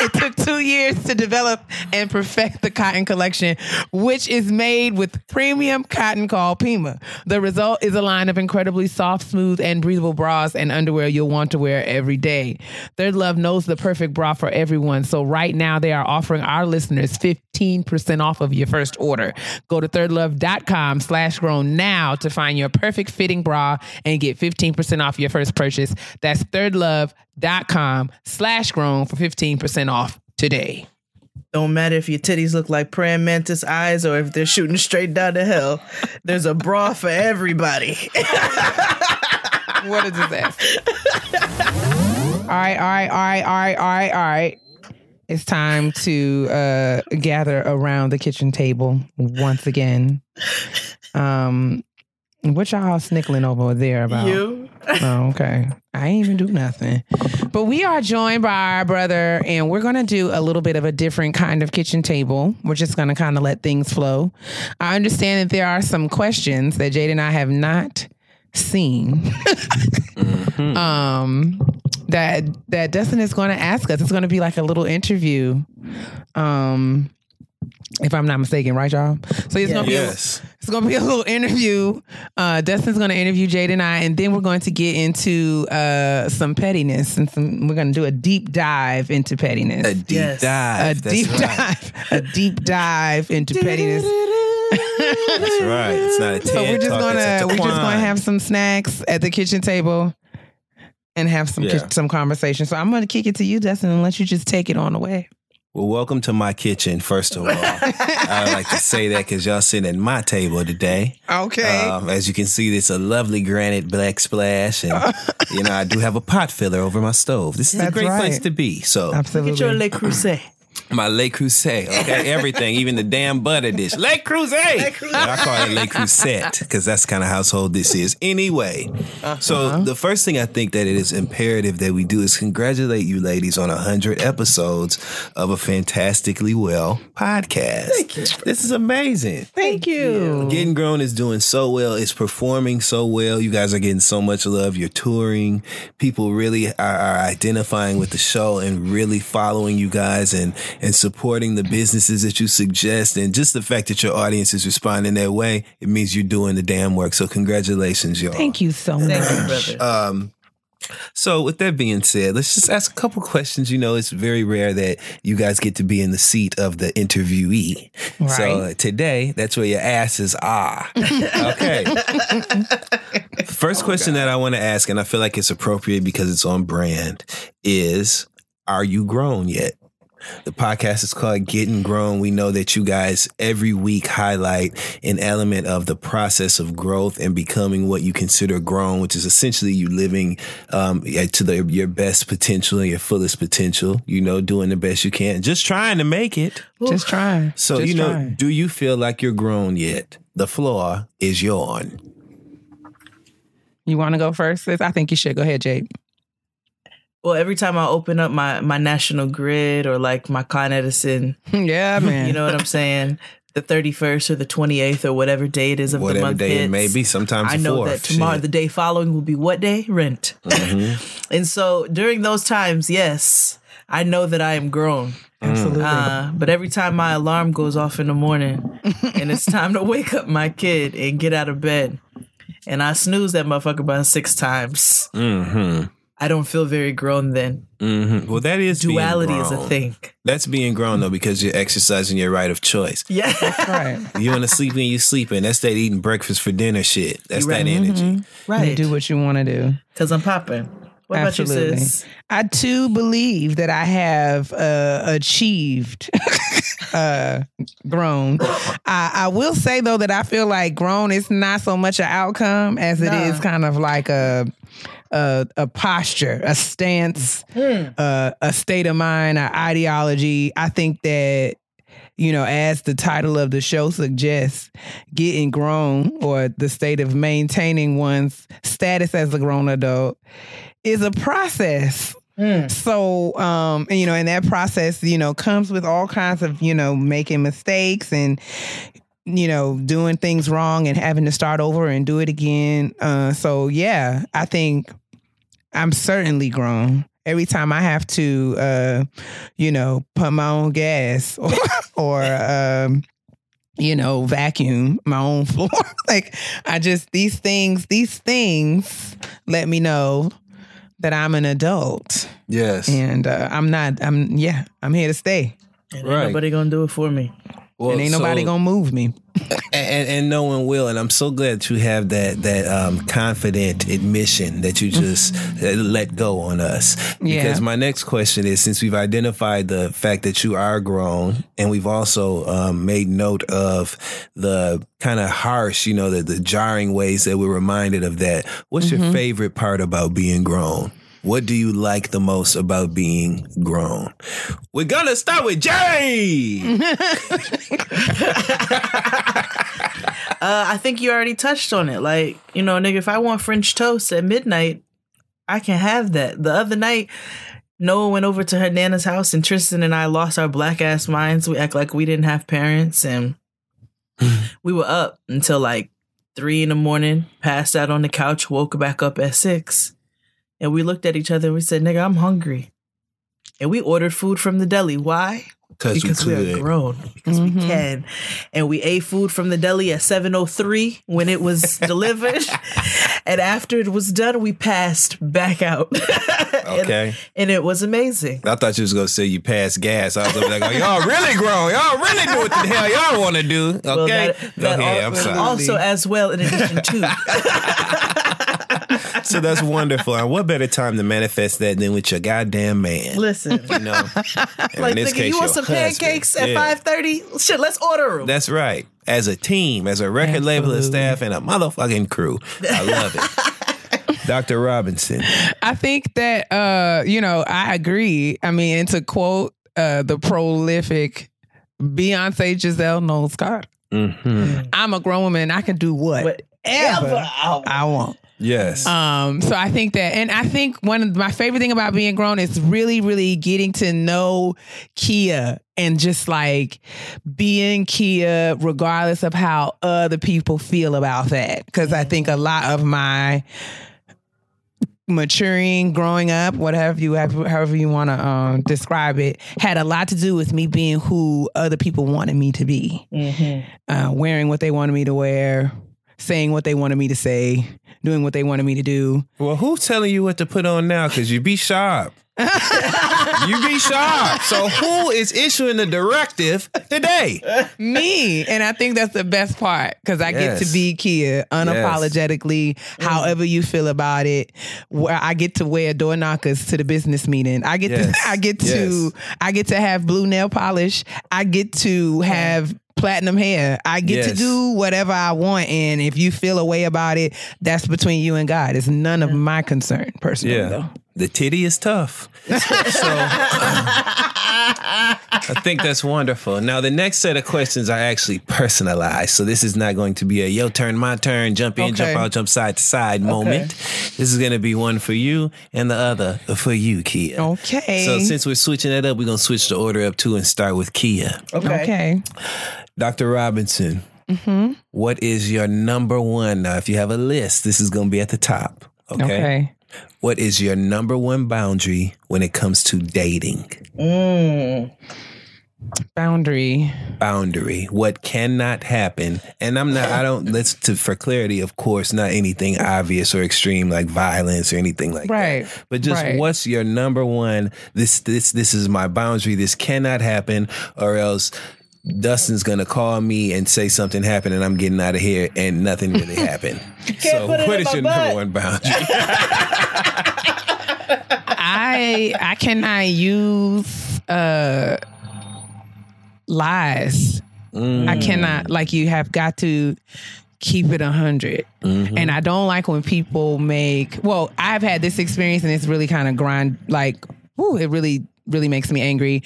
it took two years to develop and perfect the cotton collection, which is made with premium cotton called Pima. The result is a line of incredibly soft, smooth, and breathable bras and underwear you'll want to wear every day. Third Love knows the perfect bra for everyone. So right now they are offering our listeners 15% off of your first order. Go to thirdlove.com slash grown now to find your perfect fitting bra and get 15% off your first purchase. That's thirdlove.com slash grown for 15% off today. Don't matter if your titties look like praying mantis eyes or if they're shooting straight down to hell. There's a bra for everybody. What a disaster. right, all right, all right, all right, all right, all right. It's time to uh, gather around the kitchen table once again. Um, what y'all snickling over there about? You. Oh, okay. I ain't even do nothing. But we are joined by our brother, and we're going to do a little bit of a different kind of kitchen table. We're just going to kind of let things flow. I understand that there are some questions that Jade and I have not seen. [laughs] um, that that Dustin is going to ask us. It's going to be like a little interview. Um, if I'm not mistaken, right, y'all? So it's gonna be a- Yes. it's gonna be a little interview. Uh, Dustin's gonna interview Jade and I, and then we're going to get into uh, some pettiness and some. We're gonna do a deep dive into pettiness. A deep Yes. A. That's deep right. dive. A deep dive into pettiness. That's right. It's not a TED So we're just talk, gonna we're just gonna have some snacks at the kitchen table. And have some Yeah. some conversation. So I'm going to kick it to you, Dustin, and let you just take it on away. Well, welcome to my kitchen, first of all. I like to say that because y'all sitting at my table today. Okay. Um, as you can see, it's a lovely granite backsplash, and you know I do have a pot filler over my stove. This is a That's great place to be. So Absolutely. Get your Le Creuset. My Le Creuset, okay, [laughs] everything, even the damn butter dish, Le Creuset. But I call it Le Creuset because that's the kind of household this is. Anyway, uh-huh. so the first thing I think that it is imperative that we do is congratulate you ladies on hundred episodes of a fantastically well podcast. Thank you. This is amazing. Thank you. Getting Grown is doing so well. It's performing so well. You guys are getting so much love. You're touring. People really are, are identifying with the show and really following you guys and, and supporting the businesses that you suggest. And just the fact that your audience is responding that way, it means you're doing the damn work. So congratulations, y'all. Thank you so much. Thank you, brother. Um, so with that being said, let's just ask a couple questions. You know, it's very rare that you guys get to be in the seat of the interviewee. So today, that's where your asses are. [laughs] okay. First question that I want to ask, and I feel like it's appropriate because it's on brand, is Are you grown yet? The podcast is called Getting Grown. We know that you guys every week highlight an element of the process of growth and becoming what you consider grown, which is essentially you living um, to the, your best potential and your fullest potential. You know, doing the best you can, just trying to make it. Just trying. So Just you know, trying. do you feel like you're grown yet? The floor is yours. You want to go first? sis? I think you should. Go ahead, Jade. Well, every time I open up my my national grid or like my Con Edison, [laughs] yeah, man. you know what I'm saying? The 31st or the 28th or whatever day it is of the Whatever month day hits, it may be, sometimes I know fourth, that tomorrow, shit. the day following, will be what day? Rent. Mm-hmm. [laughs] and so during those times, yes, I know that I am grown. Absolutely. Uh, but every time my alarm goes off in the morning and it's [laughs] time to wake up my kid and get out of bed, and I snooze that motherfucker about six times, Mm-hmm. I don't feel very grown then. Mm-hmm. Well, that is being Duality is a thing. That's being grown though, because you're exercising your right of choice. Yeah. that's right. [laughs] You want to sleep when you're sleeping. That's that eating breakfast for dinner shit. That's right. that energy. You right. do what you want to do. Because I'm popping. What Absolutely. about you, sis? I too believe that I have uh, achieved [laughs] uh, grown. I, I will say though that I feel like grown is not so much an outcome as it Nah. is kind of like a a, a posture, a stance, uh, a state of mind, an ideology. I think that you know, as the title of the show suggests, getting grown or the state of maintaining one's status as a grown adult is a process. So, um, you know, and that process, you know, comes with all kinds of, you know, making mistakes and, you know, doing things wrong and having to start over and do it again. Uh, so, yeah, I think I'm certainly grown. Every time I have to, uh, you know, pump my own gas [laughs] or, or um, you know, vacuum my own [laughs] floor. like, I just, these things, these things let me know that I'm an adult Yes. and uh, I'm not, I'm, yeah, I'm here to stay. And Right. ain't nobody gonna do it for me. Well, and ain't nobody gonna move me. And, and no one will. And I'm so glad that you have that that um, confident admission that you just uh, let go on us. Yeah. Because my next question is, since we've identified the fact that you are grown, and we've also um, made note of the kind of harsh, you know, the, the jarring ways that we're reminded of that. What's your favorite part about being grown? What do you like the most about being grown? We're gonna start with Jay. [laughs] Uh, I think you already touched on it. Like, you know, nigga, if I want French toast at midnight, I can have that. The other night, Noah went over to her nana's house, and Tristan and I lost our black ass minds. We act like we didn't have parents, and [laughs] we were up until like three in the morning, passed out on the couch, woke back up at six. And we looked at each other and we said, nigga, I'm hungry. And we ordered food from the deli. Why? Because because we, could. are grown because we mm-hmm. can and we ate food from the deli at 703 when it was [laughs] delivered and after it was done we passed back out [laughs] Okay. and, it was amazing I thought you was gonna say you passed gas. I was gonna be like, oh, y'all really grown. Y'all really do what the hell y'all want to do. Okay, Well, that- go that ahead. al- I'm sorry. also as well in addition to [laughs] so that's wonderful. And what better time to manifest that than with your goddamn man? listen You know, [laughs] like in this nigga case, you want some husband. pancakes at Yeah. 5.30 shit let's order them That's right. As a team, as a record label and staff and a motherfucking crew. I love it. [laughs] Dr. Robinson. I think that uh, you know, I agree. I mean, and to quote uh the prolific Beyonce Giselle Knowles Scott, hmm I'm a grown woman, I can do whatever Whatever I want. Yes. Um, so I think that, and I think one of my favorite thing about being grown is really, really getting to know Keia and just like being Keia, regardless of how other people feel about that. Because I think a lot of my maturing, growing up, whatever you have, however you want to um, describe it, had a lot to do with me being who other people wanted me to be, uh, wearing what they wanted me to wear, saying what they wanted me to say, doing what they wanted me to do. well, who's telling you what to put on now? Because you be sharp. [laughs] you be sharp. So who is issuing the directive today? me and i think that's the best part because i get to be Keia unapologetically however you feel about it where i get to wear door knockers to the business meeting i get Yes. to [laughs] i get to I get to have blue nail polish i get to have platinum hair i get to do whatever i want and if you feel a way about it that's between you and god it's none of my concern personally Yeah. though The titty is tough. so I think that's wonderful. Now the next set of questions are actually personalized. So this is not going to be a yo turn, my turn, jump in, jump out, jump side to side moment. This is gonna be one for you and the other for you, Keia. okay So since we're switching that up, we're gonna switch the order up too and start with Keia. okay, okay Dr. Robinson, Mm-hmm. what is your number one? Now, if you have a list, this is gonna be at the top. Okay. okay What is your number one boundary when it comes to dating? boundary Boundary. What cannot happen? And I'm not. I don't. Let's to for clarity. Of course, not anything obvious or extreme like violence or anything like that. Right, that. But just right. what's your number one? This this this is my boundary. This cannot happen, or else. Dustin's gonna call me and say something happened and I'm getting out of here and nothing really [laughs] happened. so put it what in is my your butt. number one boundary? [laughs] I I cannot use uh lies. I cannot like you have got to keep it a 100 and i don't like when people make well i've had this experience and it's really kind of grind like ooh, it really really makes me angry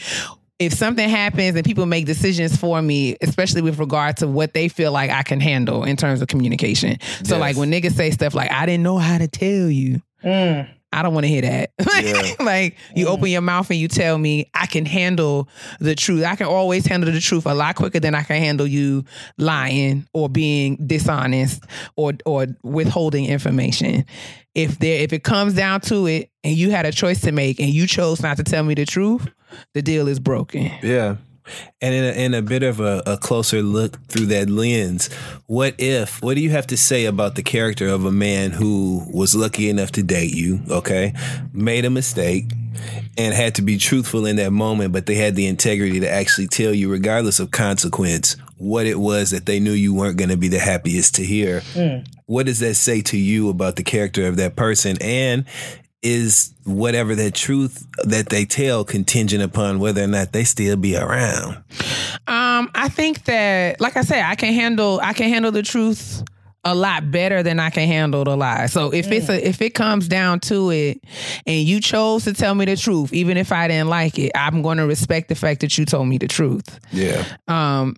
if something happens and people make decisions for me, especially with regard to what they feel like I can handle in terms of communication. So, Yes. like when niggas say stuff like, I didn't know how to tell you, mm. I don't want to hear that. [laughs] Yeah. like you mm. open your mouth and you tell me I can handle the truth. I can always handle the truth a lot quicker than I can handle you lying or being dishonest or or withholding information. If there if it comes down to it and you had a choice to make and you chose not to tell me the truth, the deal is broken. Yeah. And in a, in a bit of a, a closer look through that lens, what if, what do you have to say about the character of a man who was lucky enough to date you, okay, made a mistake, and had to be truthful in that moment, but they had the integrity to actually tell you, regardless of consequence, what it was that they knew you weren't going to be the happiest to hear? Hmm. What does that say to you about the character of that person? And is whatever the truth that they tell contingent upon whether or not they still be around. Um, I think that, like I said, I can handle I can handle the truth a lot better than I can handle the lie. So if it's a if it comes down to it and you chose to tell me the truth, even if I didn't like it, I'm going to respect the fact that you told me the truth. Yeah. Um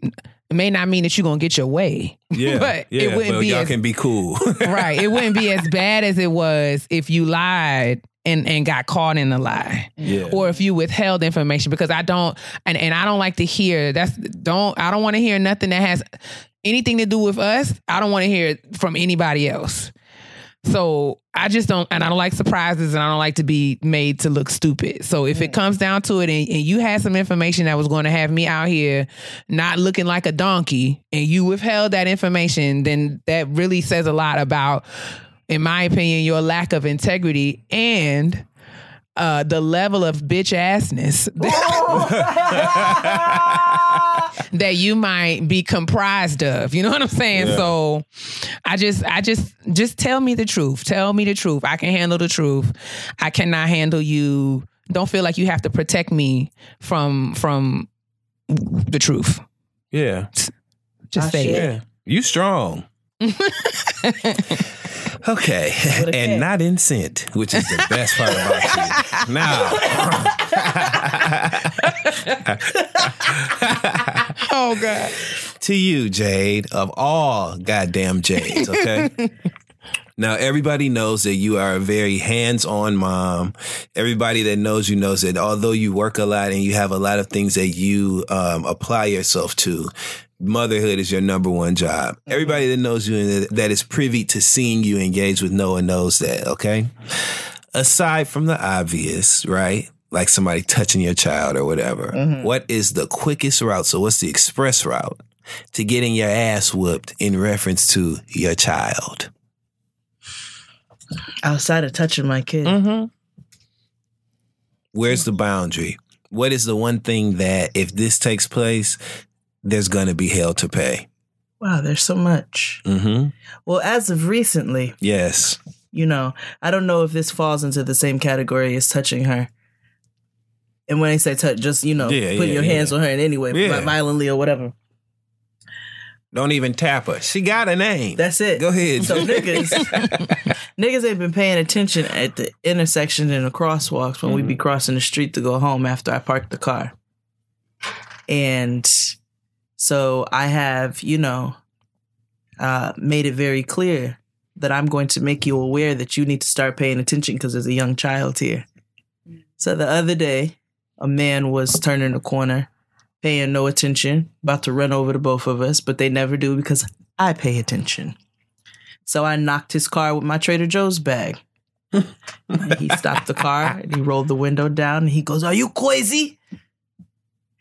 it may not mean that you're to get your way. [laughs] Yeah. But yeah, it wouldn't but be y'all as- can be cool. [laughs] right. It wouldn't be as [laughs] bad as it was if you lied and, and got caught in the lie. yeah. Or if you withheld information because I don't and, and I don't like to hear that's don't I don't want to hear nothing that has anything to do with us. I don't want to hear it from anybody else. So I just don't and I don't like surprises and I don't like to be made to look stupid. So if it mm. comes down to it and, and you had some information that was going to have me out here not looking like a donkey and you withheld that information, then that really says a lot about in my opinion, your lack of integrity and uh, the level of bitch assness [laughs] that you might be comprised of. You know what I'm saying? Yeah. So I just I just just tell me the truth. Tell me the truth. I can handle the truth. I cannot handle you. Don't feel like you have to protect me from from the truth. yeah. Just Ah, say shit. it. Yeah. You strong. [laughs] okay. With a K. [laughs] And not in scent, which is the best part about you. [laughs] Now, [laughs] Oh God. to you, Jade, of all goddamn Jades, okay? Now, everybody knows that you are a very hands on mom. Everybody that knows you knows that although you work a lot and you have a lot of things that you um, apply yourself to, motherhood is your number one job. Everybody that knows you and that- is privy to seeing you engage with Noah knows that, okay? Aside from the obvious, right? Like somebody touching your child or whatever, what is the quickest route? So, what's the express route to getting your ass whooped in reference to your child? Outside of touching my kid. Mm-hmm. Where's the boundary? What is the one thing that if this takes place, there's going to be hell to pay? Wow, there's so much. Mm-hmm. Well, as of recently, Yes. you know, I don't know if this falls into the same category as touching her. And when I say touch, just you know, Yeah, putting yeah, your hands on her in any way, Yeah. violently or whatever. Don't even tap her. She got a name. That's it. Go ahead. So niggas, [laughs] niggas ain't been paying attention at the intersection and the crosswalks when we be crossing the street to go home after I park the car. And so I have, you know, uh, made it very clear that I'm going to make you aware that you need to start paying attention because there's a young child here. So the other day, a man was turning the corner, paying no attention, about to run over the both of us, but they never do because I pay attention. So I knocked his car with my Trader Joe's bag. And [laughs] he stopped the car and he rolled the window down and he goes, Are you crazy?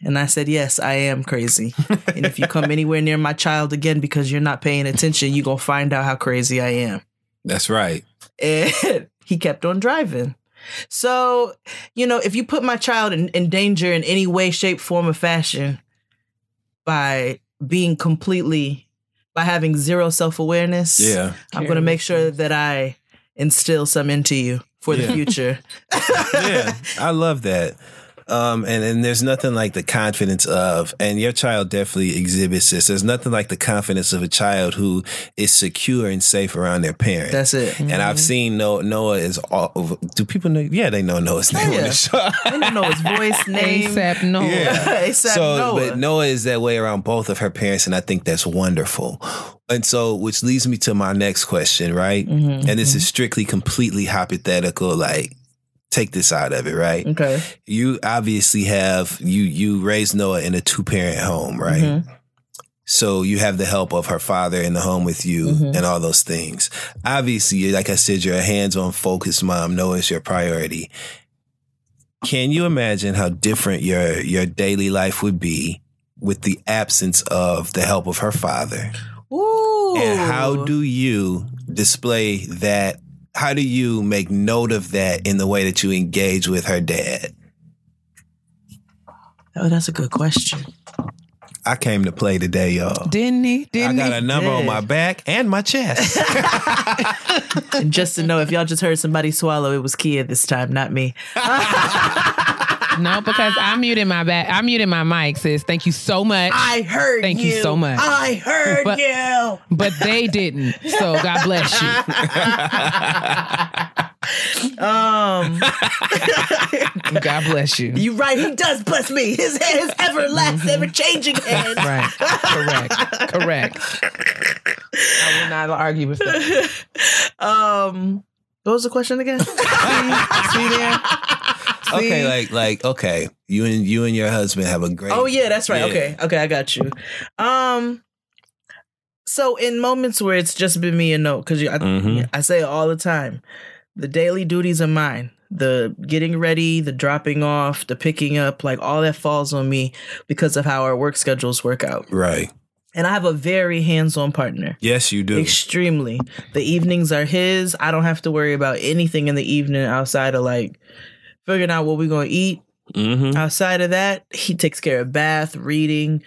And I said, Yes, I am crazy. and if you come anywhere near my child again because you're not paying attention, you're going to find out how crazy I am. That's right. And [laughs] he kept on driving. So, you know, if you put my child in, in danger in any way, shape, form, or fashion by being completely, by having zero self awareness, Yeah. I'm going to make sure that I instill some into you for the future. [laughs] yeah, I love that. Um, and, and there's nothing like the confidence of, and your child definitely exhibits this. There's nothing like the confidence of a child who is secure and safe around their parents. That's it. and I've seen Noah, Noah is all over. Do people know? Yeah, they know Noah's name on yeah. the show. I don't know his voice, [laughs] name. ASAP Noah. Yeah. [laughs] ASAP so, Noah. but Noah is that way around both of her parents, and I think that's wonderful. And so, which leads me to my next question, right? Mhm, And this is strictly, completely hypothetical. Like, take this out of it, right? Okay. You obviously have you you raised Noah in a two parent home, right? Mhm. So you have the help of her father in the home with you Mhm. and all those things. Obviously, like I said, you're a hands on focused mom. Noah is your priority. Can you imagine how different your your daily life would be with the absence of the help of her father? Ooh. And how do you display that? How do you make note of that in the way that you engage with her dad? Oh, that's a good question. I came to play today, y'all. Didn't he? Didn't I got he? a number on my back and my chest. [laughs] And just to know, if y'all just heard somebody swallow, it was Keia this time, not me. [laughs] No, because I muted my back. I muted my mic, sis. Thank you so much. I heard Thank you you. so much. I heard But- you. but they didn't. So God bless you. Um, [laughs] God bless you. You're right. He does bless me. His hand is everlasting, ever changing hand. Right. Correct. Correct. I will not argue with that. [laughs] Um, what was the question again? [laughs] See there? Okay, like like okay, you and you and your husband have a great. Oh yeah, that's right. Yeah. Okay, okay, I got you. Um, so in moments where it's just been me and no, because I, Mhm. I say it all the time, the daily duties are mine. The getting ready, the dropping off, the picking up, like all that falls on me because of how our work schedules work out. Right. And I have a very hands-on partner. Yes, you do. Extremely. The evenings are his. I don't have to worry about anything in the evening outside of like figuring out what we're gonna eat. Mm-hmm. Outside of that, he takes care of bath, reading,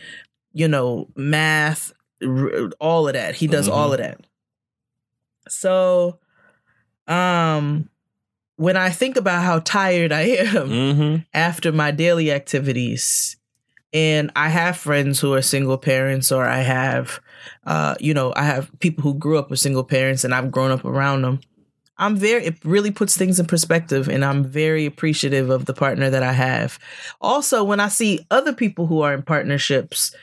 you know, math, r- all of that. He does Mhm. all of that. So, um, when I think about how tired I am Mm-hmm. [laughs] after my daily activities, and I have friends who are single parents, or I have, uh, you know, I have people who grew up with single parents, and I've grown up around them. I'm very, it really puts things in perspective, and I'm very appreciative of the partner that I have. Also, when I see other people who are in partnerships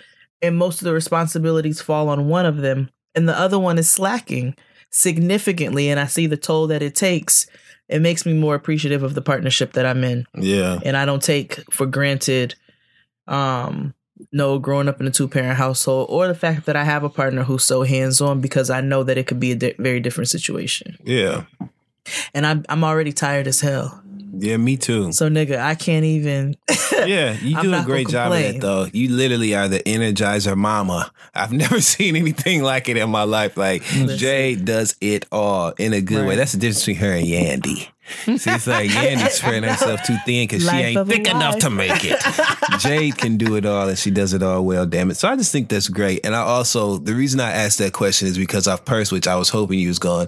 and most of the responsibilities fall on one of them and the other one is slacking significantly, and I see the toll that it takes, it makes me more appreciative of the partnership that I'm in Yeah. and I don't take for granted um no growing up in a two parent household or the fact that I have a partner who's so hands on because I know that it could be a di- very different situation. Yeah. And I'm I'm already tired as hell. Yeah, me too. So nigga, I can't even [laughs] Yeah, you do a great job of that though. You literally are the energizer mama. I've [laughs] never seen anything like it in my life. Like Jay does it all in a good way. That's the difference between her and Yandy. See, it's like Yandy [laughs] spreading herself too thin because she ain't thick enough to make it. Jade can do it all and she does it all well, damn it. So I just think that's great. And I also, the reason I asked that question is because I've pursed, which I was hoping you was going,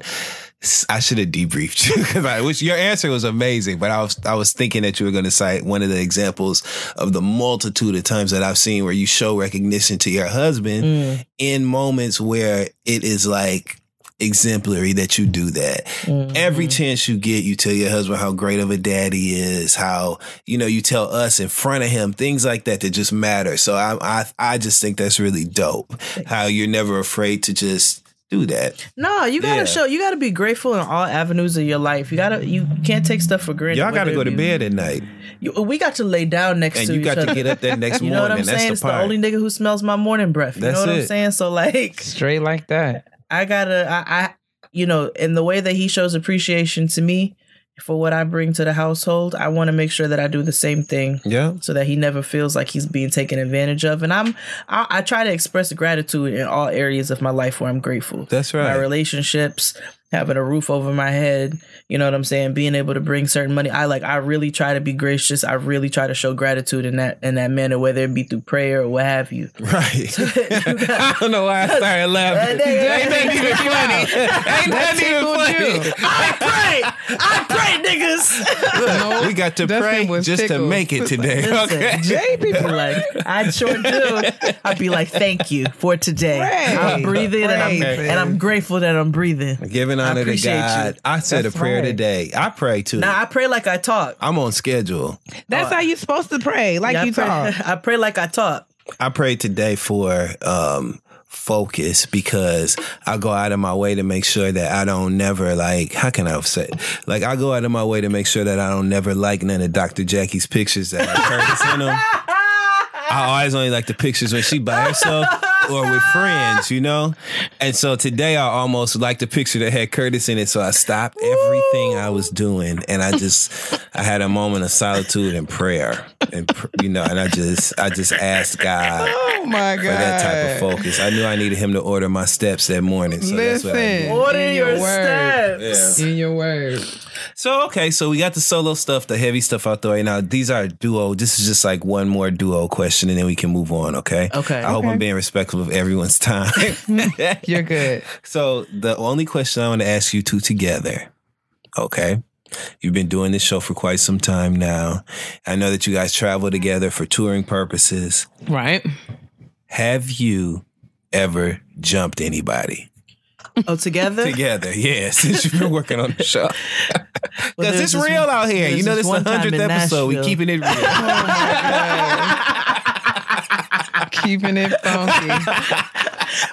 I should have debriefed you [laughs] because I wish your answer was amazing, but I was I was thinking that you were going to cite one of the examples of the multitude of times that I've seen where you show recognition to your husband Mm, in moments where it is like exemplary that you do that. mm, Every chance you get, you tell your husband how great of a dad he is, how, you know, you tell us in front of him, things like that that just matter. So I, I, I just think that's really dope. How you're never afraid to just do that. No, you gotta Yeah. show you gotta be grateful in all avenues of your life. You gotta you can't take stuff for granted. Y'all got to go to you- bed at night. You, we got to lay down next And to you each got to get up that [laughs] next You know what morning. I'm That's saying? the It's the only nigga who smells my morning breath. You That's know what I'm saying? So like Straight like that. I gotta, I, I, you know, in the way that he shows appreciation to me for what I bring to the household, I want to make sure that I do the same thing yeah. so that he never feels like he's being taken advantage of. And I'm, I, I try to express gratitude in all areas of my life where I'm grateful. That's right. My relationships, having a roof over my head, you know what I'm saying, being able to bring certain money. I like, I really try to be gracious. I really try to show gratitude in that in that manner, whether it be through prayer or what have you. [laughs] Right. [laughs] You got- [laughs] I don't know why I started laughing. That nigga- Ain't that even funny? Ain't that even funny? you. I pray, I pray, niggas. Look, we got to That pray thing was just to make it today. Listen, Okay. Jay people like I sure do. I'd be like, thank you for today. Pray. I'm breathing and I'm Pray, and I'm grateful that I'm breathing. Giving honor to appreciate God. you. I said That's a prayer right. today. I pray too. Now I pray like I talk. I'm on schedule. That's how you're supposed to pray, like Yeah, you I pray, talk. [laughs] I pray like I talk. I prayed today for um focus because I go out of my way to make sure that I don't never like how can I say like I go out of my way to make sure that I don't never like none of Dr. Jackie's pictures that have Curtis in them. [laughs] I always only like the pictures when she by herself or with friends, you know? And so today I almost liked the picture that had Curtis in it. So I stopped everything I was doing and I just, I had a moment of solitude and prayer and, you know, and I just, I just asked God Oh my god. for that type of focus. I knew I needed him to order my steps that morning. So that's what I Listen. did. Order In your, your word. steps. In your word. So okay, so we got the solo stuff, the heavy stuff out the way. Now these are duo. This is just like one more duo question, and then we can move on. Okay. Okay. I hope I'm being respectful of everyone's time. [laughs] You're good. so the only question I want to ask you two together, okay, You've been doing this show for quite some time now. I know that you guys travel together for touring purposes. Right. Have you ever jumped anybody? Oh, together? Together, yeah, [laughs] since you've been working on the show. [laughs] Because there's it's this real out here. You know, this this is the 100th in episode. We keeping it real. [laughs] Oh, keeping it funky.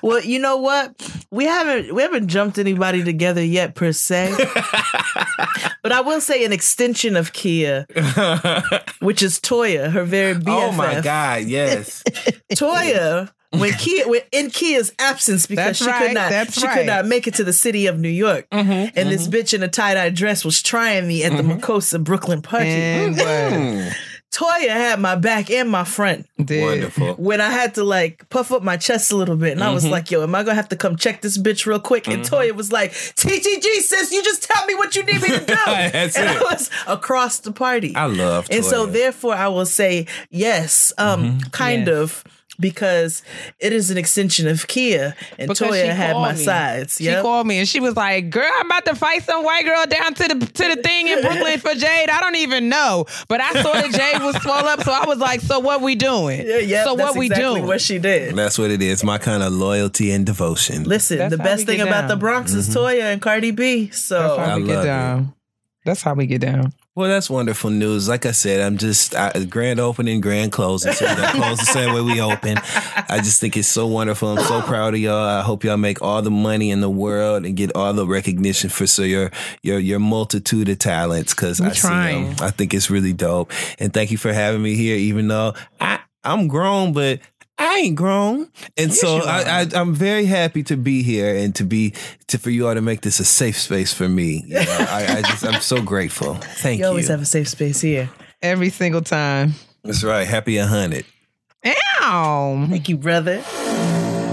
Well, you know what? We haven't we haven't jumped anybody together yet per se. but I will say an extension of Keia, which is Toya, her very BFF. oh my God, yes. Toya, when Keia when in Keia's absence because That's she right, could not that's she right. could not make it to the city of New York. Mm-hmm. and this mm-hmm. bitch in a tie-dye dress was trying me at the mm-hmm. Makosa Brooklyn party. And? Toya had my back and my front. Did. Wonderful. when I had to like puff up my chest a little bit, and I was like, "Yo, am I gonna have to come check this bitch real quick?" And Toya was like, "TTG, sis, you just tell me what you need me to do." [laughs] That's and it. I was across the party. I love and so therefore, I will say yes, um, kind Yes. of. Because it is an extension of Keia, and Because Toya had my me. sides. She called me and she was like, "Girl, I'm about to fight some white girl down to the to the thing in Brooklyn for Jade. I don't even know, but I saw that Jade was swole up, so I was like, so what we doing? yeah, yeah. So that's what we exactly doing? What she did. And That's what it is. My kind of loyalty and devotion. Listen, That's the best thing get about down. the Bronx is mm-hmm. Toya and Cardi B. So That's I how we love get it. That's how we get down. Well, that's wonderful news. Like I said, I'm just I, grand opening, grand closing. So we [laughs] close the same way we open. I just think it's so wonderful. I'm so proud of y'all. I hope y'all make all the money in the world and get all the recognition for so your your your multitude of talents. Because I see 'em. trying. I think it's really dope. And thank you for having me here. Even though I I'm grown, but I ain't grown, and so I, I, I'm very happy to be here and to be to for you all to make this a safe space for me. You know, I, I just I'm so grateful. Thank you you. always have a safe space here. Every single time. That's right. Happy a hundred. Ow. Thank you, brother.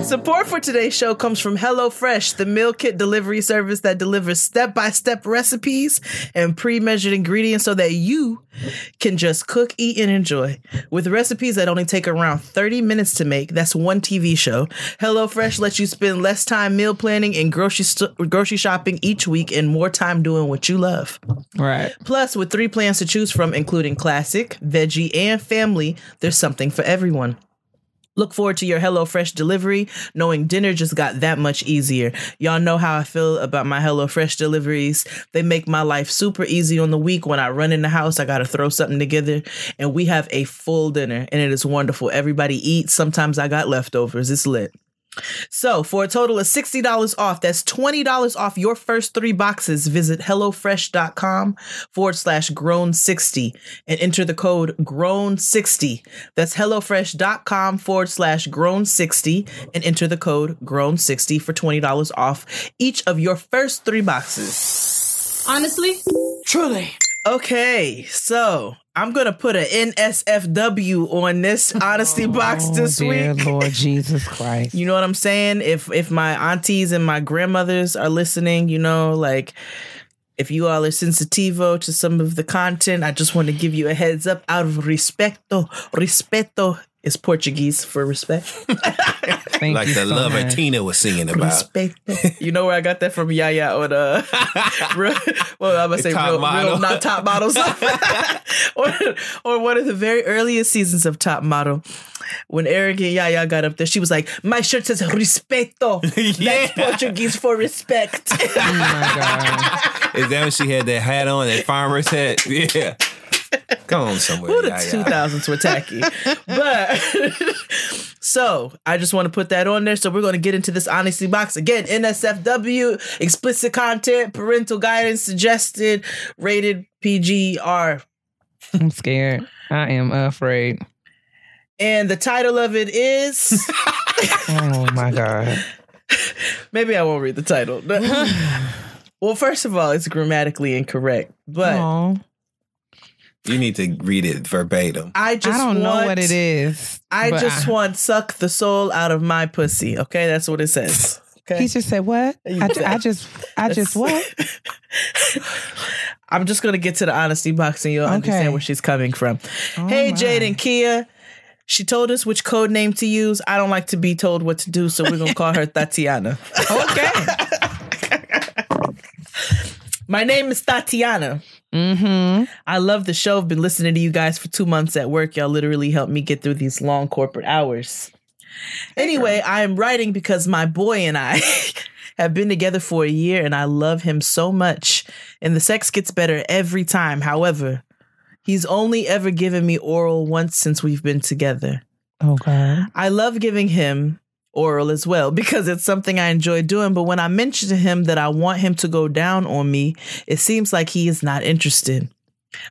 Support for today's show comes from HelloFresh, the meal kit delivery service that delivers step by step recipes and pre measured ingredients so that you can just cook, eat, and enjoy. With recipes that only take around 30 minutes to make, that's one TV show. HelloFresh lets you spend less time meal planning and grocery, st- grocery shopping each week and more time doing what you love. Right. Plus, with three plans to choose from, including classic, veggie, and family, there's something for everyone. Look forward to your HelloFresh delivery, knowing dinner just got that much easier. Y'all know how I feel about my HelloFresh deliveries. They make my life super easy on the week. When I run in the house, I got to throw something together, and we have a full dinner, and it is wonderful. Everybody eats. Sometimes I got leftovers. It's lit. So, for a total of $60 off, that's $20 off your first three boxes. Visit HelloFresh.com forward slash grown60 and enter the code grown60. That's HelloFresh.com forward slash grown60 and enter the code grown60 for $20 off each of your first three boxes. Honestly, Truly. Okay, so I'm gonna put an NSFW on this honesty oh, box this oh, dear week. [laughs] Lord Jesus Christ. You know what I'm saying? If if my aunties and my grandmothers are listening, you know, like if you all are sensitivo to some of the content, I just want to give you a heads up out of respeto. Respeto is Portuguese for respect. [laughs] Thank Like you the so lover much. Tina was singing about. Respeto. You know where I got that from? Yaya on uh, [laughs] real, well, I'm gonna say Top real, Model. real, not top models, [laughs] or or one of the very earliest seasons of Top Model. When Eric and Yaya got up there, she was like, "My shirt says respeto. Yeah. That's Portuguese for respect." Oh my God. Is that when she had that hat on, that farmer's hat? Yeah. Come on somewhere. Ooh, the yeah, yeah. 2000s were tacky. but [laughs] so I just want to put that on there. So we're going to get into this honesty box again. NSFW, explicit content, parental guidance suggested, rated PGR. I'm scared. I am afraid. And the title of it is [laughs] Oh my God. [laughs] maybe I won't read the title. well, first of all, it's grammatically incorrect, but Aw. You need to read it verbatim. I just I don't know what it is. I but just want suck the soul out of my pussy. Okay, that's what it says. Okay. He just said what? I, I just, I [laughs] just what? I'm just gonna get to the honesty box and you'll understand where she's coming from. Oh hey, my. Jade and Keia. She told us which code name to use. I don't like to be told what to do, so we're gonna call her [laughs] Tatiana. Okay. [laughs] My name is Tatiana. Mm-hmm. I love the show. I've been listening to you guys for two months at work. Y'all literally helped me get through these long corporate hours. Anyway, I am writing because my boy and I [laughs] have been together for a year and I love him so much. And the sex gets better every time. However, he's only ever given me oral once since we've been together. Okay. I love giving him oral as well because it's something I enjoy doing. But when I mention to him that I want him to go down on me, it seems like he is not interested.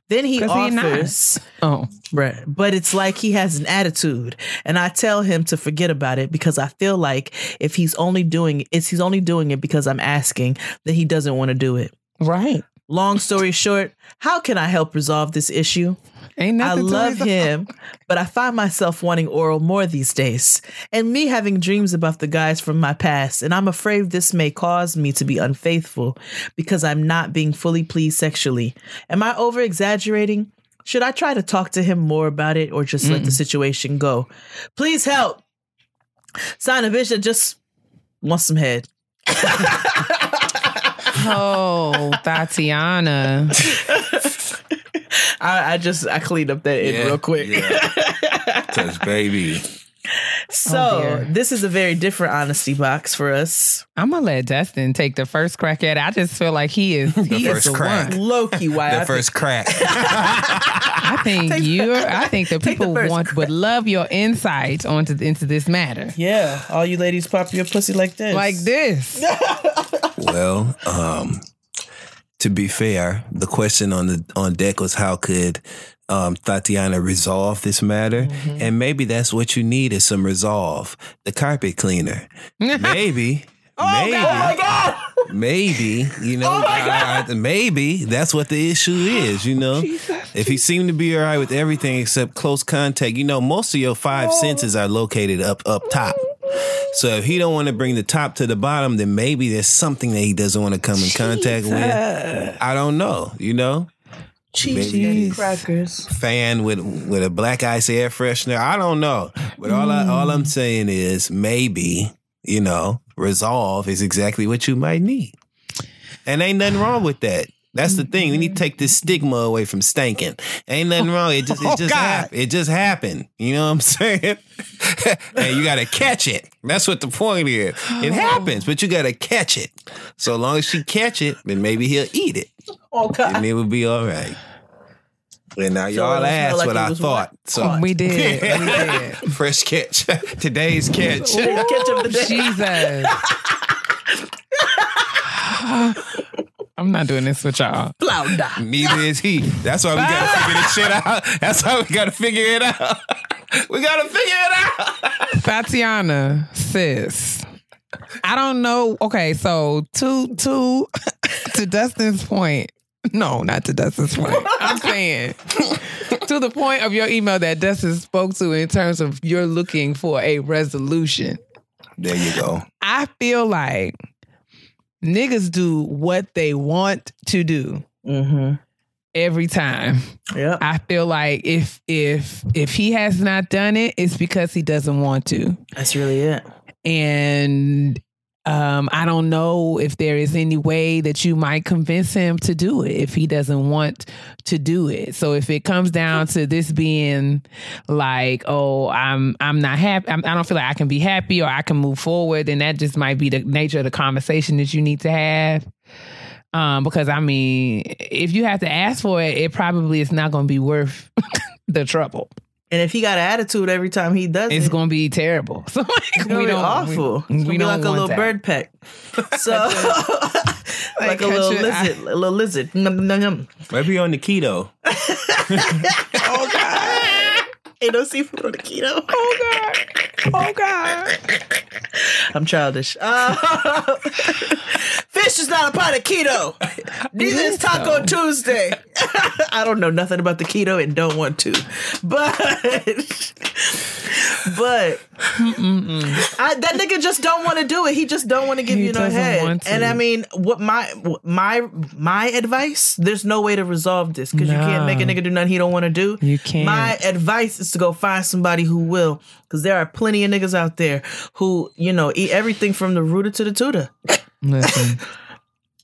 Then he offers, Oh. right, but it's like he has an attitude, and I tell him to forget about it because I feel like if he's only doing it's he's only doing it because I'm asking, then he doesn't want to do it. Right. Long story short, how can I help resolve this issue? Ain't I love him, but I find myself wanting oral more these days. And me having dreams about the guys from my past, and I'm afraid this may cause me to be unfaithful because I'm not being fully pleased sexually. Am I over exaggerating? Should I try to talk to him more about it or just let the mm. situation go? Please help. Sign a bitch that just wants some head. [laughs] Oh, Tatiana. [laughs] I, I just I cleaned up that in real quick. Cause [laughs] baby, So Oh, this is a very different honesty box for us. I'm gonna let Dustin take the first crack at it. I just feel like he is he first is the crack. one. Loki, [laughs] why? the I first crack. [laughs] I think you I think the Take the people first want would love your insight onto into this matter. Yeah, all you ladies pop your pussy like this. Like this. well, um, to be fair, the question on the on deck was how could um, Tatiana resolve this matter, and maybe that's what you need is some resolve. The carpet cleaner, [laughs] maybe. Oh, maybe, Oh my god! maybe, you know, oh, I- I- maybe that's what the issue is, you know. If he seemed to be all right with everything except close contact, you know, most of your five senses are located up up top. So if he don't want to bring the top to the bottom, then maybe there's something that he doesn't want to come in contact with. I don't know, you know. Cheese crackers. Fan with with a black ice air freshener. I don't know. But all I all I'm saying is maybe, you know, resolve is exactly what you might need. And ain't nothing wrong with that. That's the thing. We need to take this stigma away from stanking. Ain't nothing oh, wrong. It just it Oh, just God. happened. It just happened. You know what I'm [laughs] saying? and you gotta catch it. That's what the point is. It oh. happens, but you gotta catch it. So long as she catch it, then maybe he'll eat it. Oh god! And it will be all right. And now y'all it'll asked like what it I was thought. So We did. We [laughs] did. fresh catch. [laughs] Today's catch. Catch up the day. Jesus. [laughs] I'm not doing this with y'all. Flounder. Neither is he. That's why we gotta ah. figure this shit out. That's why we gotta figure it out. We gotta figure it out. Tatiana, sis. I don't know. Okay, so to to to Dustin's point. [laughs] No, not to Dustin's point. I'm [laughs] saying to the point of your email that Dustin spoke to in terms of you're looking for a resolution. There you go. I feel like niggas do what they want to do Mm-hmm. every time. Yep. I feel like if if if he has not done it, it's because he doesn't want to. That's really it. And um, I don't know if there is any way that you might convince him to do it if he doesn't want to do it. So if it comes down to this being like, oh, I'm I'm not happy, I'm, I don't feel like I can be happy or I can move forward, then that just might be the nature of the conversation that you need to have. Um, because I mean, if you have to ask for it, it probably is not going to be worth [laughs] the trouble. And if he got an attitude every time he does it It's it, going to be terrible. [laughs] So like, it's gonna be awful. We, it's we be don't like a little that. bird peck. [laughs] So like, [laughs] a little your- lizard, a little lizard. Num, num, num. Maybe on the keto. Oh god! Ain't no seafood on the keto. Oh God! Oh God! I'm childish. Uh, fish is not a part of keto. Neither is Taco Tuesday. [laughs] I don't know nothing about the keto and don't want to, but but I, that nigga just don't want to do it. He just don't want to give He you no head. And I mean, what my my my advice? There's no way to resolve this because you can't make a nigga do nothing he don't want to do. You can't. My advice is to go find somebody who will, because there are plenty of niggas out there who you know eat everything from the rooter to the tutor. [laughs]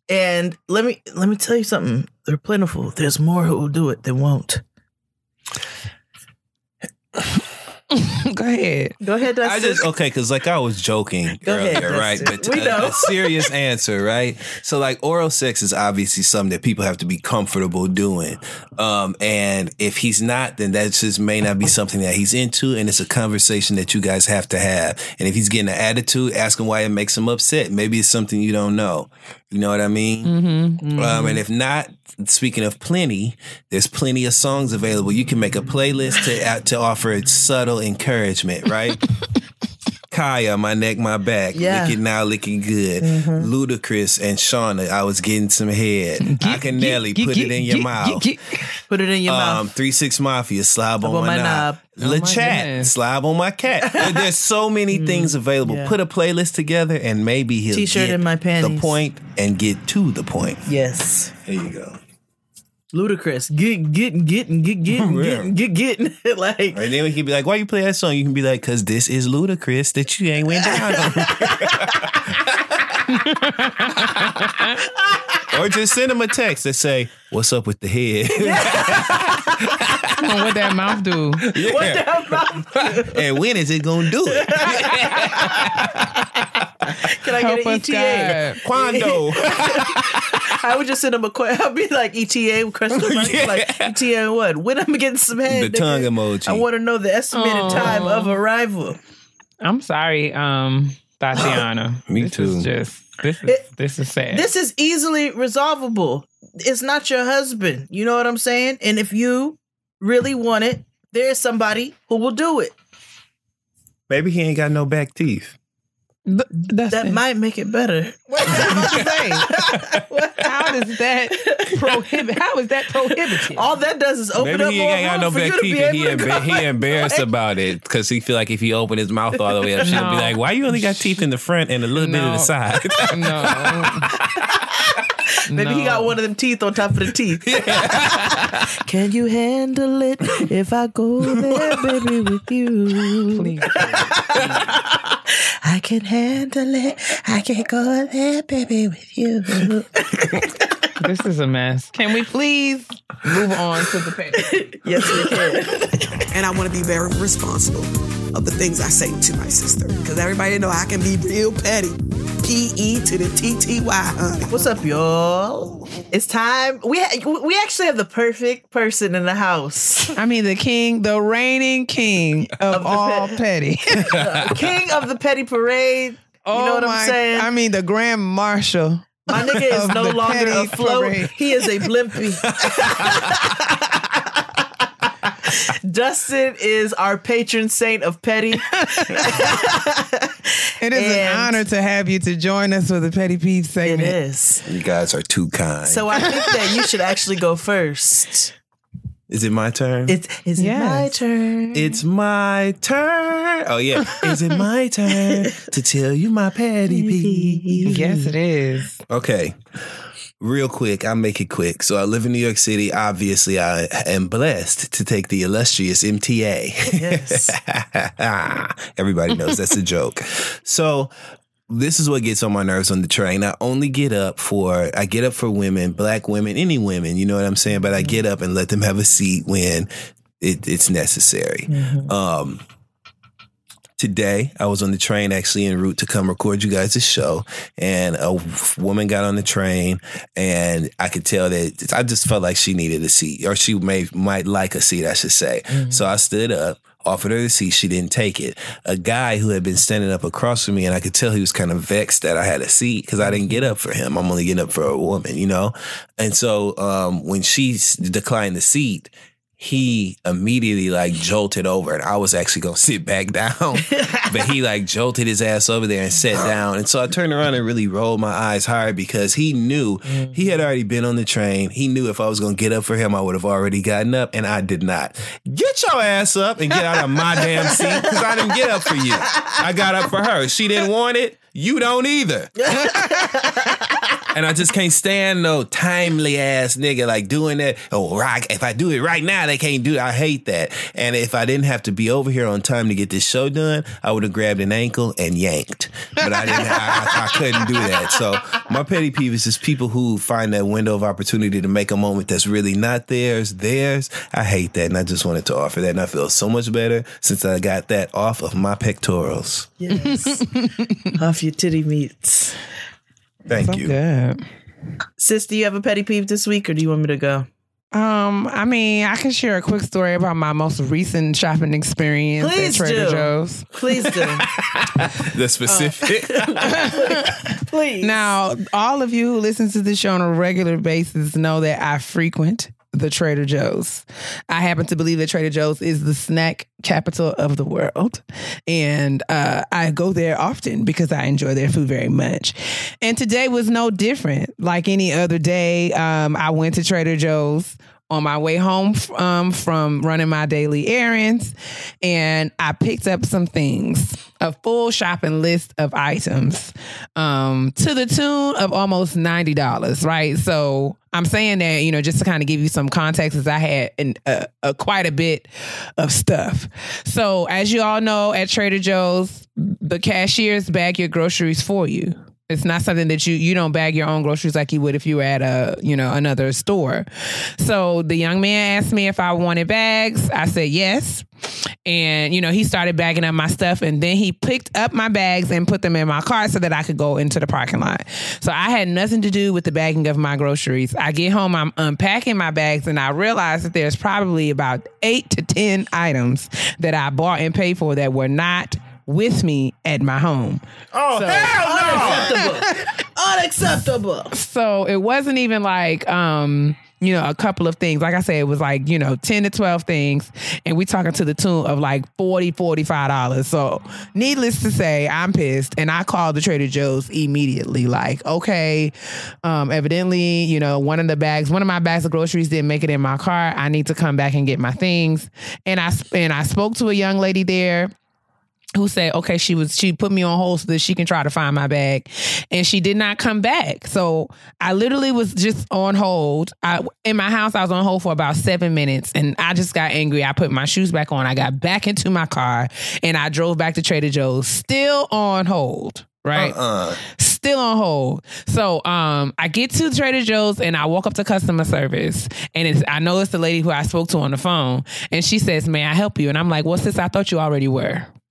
And let me let me tell you something. They're plentiful. There's more who will do it than won't. [laughs] Go ahead. Go ahead, Dustin. I just okay, because like I was joking Go ahead, right? But We a- know. a serious answer, right? So like oral sex is obviously something that people have to be comfortable doing. Um, and if he's not, then that just may not be something that he's into, and it's a conversation that you guys have to have. And if he's getting an attitude, ask him why it makes him upset. Maybe it's something you don't know. You know what I mean? Mm-hmm. Um, and if not, speaking of plenty, there's plenty of songs available. You can make a playlist to uh, to offer subtle encouragement, right? [laughs] Khia, my neck, my back, Yeah. lick it now, licking good. Ludacris and Shawnna, I was getting some head. Akinyele, Get- put get- it in your mouth. Put it in your Um, mouth. Three Six Mafia, slob on, on my, my knob. knob. Oh Le Chat, slob on my cat. [laughs] There's so many things available. yeah. Put a playlist together, and maybe he'll T-shirt get in my the point and get to the point. Yes. There you go. Ludicrous. Get getting getting get getting getting get getting [laughs] [laughs] like And then we can be like, why you play that song? You can be like, cause this is ludicrous that you ain't went down. [laughs] or just send him a text that say, what's up with the head? [laughs] Come on, what that mouth do? Yeah. and when is it gonna do it? [laughs] Can I Help get an us, ETA? God. Quando. [laughs] I would just send him a question. I'd be like ETA with question marks. Yeah. Like ETA and what? When I'm getting some head. the nigga? tongue emoji. I want to know the estimated Aw. time of arrival. I'm sorry, um, Tatiana. Me this too. Is just this is It- this is sad. This is easily resolvable. It's not your husband. You know what I'm saying? And if you really want it, there's somebody who will do it. Maybe he ain't got no back teeth. Th- that's That it. might make it better. [laughs] What was I about to say? [laughs] How does that prohibit? How is that prohibited? All that does is open Maybe up he more ain't got no for back you to teeth be and able he, to emba- go. he [laughs] embarrassed about it because he feel like if he opened his mouth all the way up, she'll be like, why you only got teeth in the front and a little bit of the side? no. [laughs] Maybe he got one of them teeth on top of the teeth. [laughs] [laughs] Can you handle it if I go there, baby, with you? Please. I can handle it. I can go there, baby, with you. This is a mess. Can we please move on to the petty? [laughs] yes, we can. and I want to be very responsible of the things I say to my sister because everybody know I can be real petty. P E to the T T Y, honey. What's up, y'all? It's time. We ha- we actually have the perfect person in the house. I mean, the king, the reigning king [laughs] of, Of all pet- petty. [laughs] King of the petty parade. oh you know oh what my, I'm saying? I mean, the grand marshal. My nigga is no longer petty afloat. He is a blimpy. Dustin is our patron saint of petty. It is And- an honor to have you to join us for the petty peeve It segment. is. you guys are too kind. So I think that you should actually go first. Is it my turn? It's is it my turn? It's my turn. Oh yeah. Is it my turn to tell you my petty peeve? Yes, it is. Okay. Real quick, I'll make it quick. So I live in New York City. Obviously, I am blessed to take the illustrious MTA. Yes. [laughs] Everybody knows that's a joke. So this is what gets on my nerves on the train. I only get up for I get up for women, black women, any women, you know what I'm saying? But I get up and let them have a seat when it, it's necessary. Um Today, I was on the train actually en route to come record you guys' show, and a woman got on the train, and I could tell that I just felt like she needed a seat, or she may might like a seat, I should say. So I stood up, offered her the seat. She didn't take it. A guy who had been standing up across from me, and I could tell he was kind of vexed that I had a seat because I didn't get up for him. I'm only getting up for a woman, you know. And so um, when she declined the seat, he immediately like jolted over and I was actually gonna sit back down. [laughs] but he like jolted his ass over there and sat down. And so I turned around and really rolled my eyes hard because he knew mm-hmm. he had already been on the train. He knew if I was gonna get up for him, I would have already gotten up, and I did not. Get your ass up and get out of my damn seat because I didn't get up for you. I got up for her. She didn't want it. You don't either. [laughs] and I just can't stand no timely ass nigga like doing that. Oh, right. If I do it right now, they can't do it. I hate that. And if I didn't have to be over here on time to get this show done, I would have grabbed an ankle and yanked. But I didn't. I, I, I couldn't do that. So my petty peeve is just people who find that window of opportunity to make a moment that's really not theirs, theirs. I hate that, and I just wanted to offer that. And I feel so much better since I got that off of my pectorals. Yes. [laughs] Off your titty meats. Thank you. Good. Sis, do you have a petty peeve this week or do you want me to go? Um, I mean, I can share a quick story about my most recent shopping experience Please at Trader do. Joe's. Please do. [laughs] The specific. [laughs] Please. Now, all of you who listen to this show on a regular basis know that I frequent the Trader Joe's. I happen to believe that Trader Joe's is the snack capital of the world. And uh, I go there often because I enjoy their food very much. And today was no different. Like any other day, um, I went to Trader Joe's on my way home um, from running my daily errands and I picked up some things, a full shopping list of items um, to the tune of almost $90, right? So I'm saying that, you know, just to kind of give you some context, as I had quite a bit of stuff. So, as you all know, at Trader Joe's, the cashiers bag your groceries for you. It's not something that you you don't bag your own groceries like you would if you were at a you know another store. So the young man asked me if I wanted bags. I said yes, and you know he started bagging up my stuff, and then he picked up my bags and put them in my car so that I could go into the parking lot. So I had nothing to do with the bagging of my groceries. I get home, I'm unpacking my bags, and I realize that there's probably about eight to ten items that I bought and paid for that were not with me at my home. oh, So- Unacceptable. [laughs] Unacceptable. so it wasn't even like um you know a couple of things. Like i said it was like you know 10 to 12 things. And we talking to the tune of like 40 45 dollars. So needless to say i'm pissed. And i called the trader joe's immediately. Like okay um evidently you know one of the bags one of my bags of groceries didn't make it in my car. I need to come back and get my things. And i and i spoke to a young lady there who said okay she was she put me on hold so that she can try to find my bag. And she did not come back. So i literally was just on hold. I, in my house i was on hold for about seven minutes and i just got angry. I put my shoes back on. I got back into my car and i drove back to trader joe's. Still on hold right? Uh, still on hold. So um I get to Trader Joe's and I walk up to customer service and it's I know it's the lady who I spoke to on the phone and she says, May I help you? And I'm like, Well, sis, I thought you already were.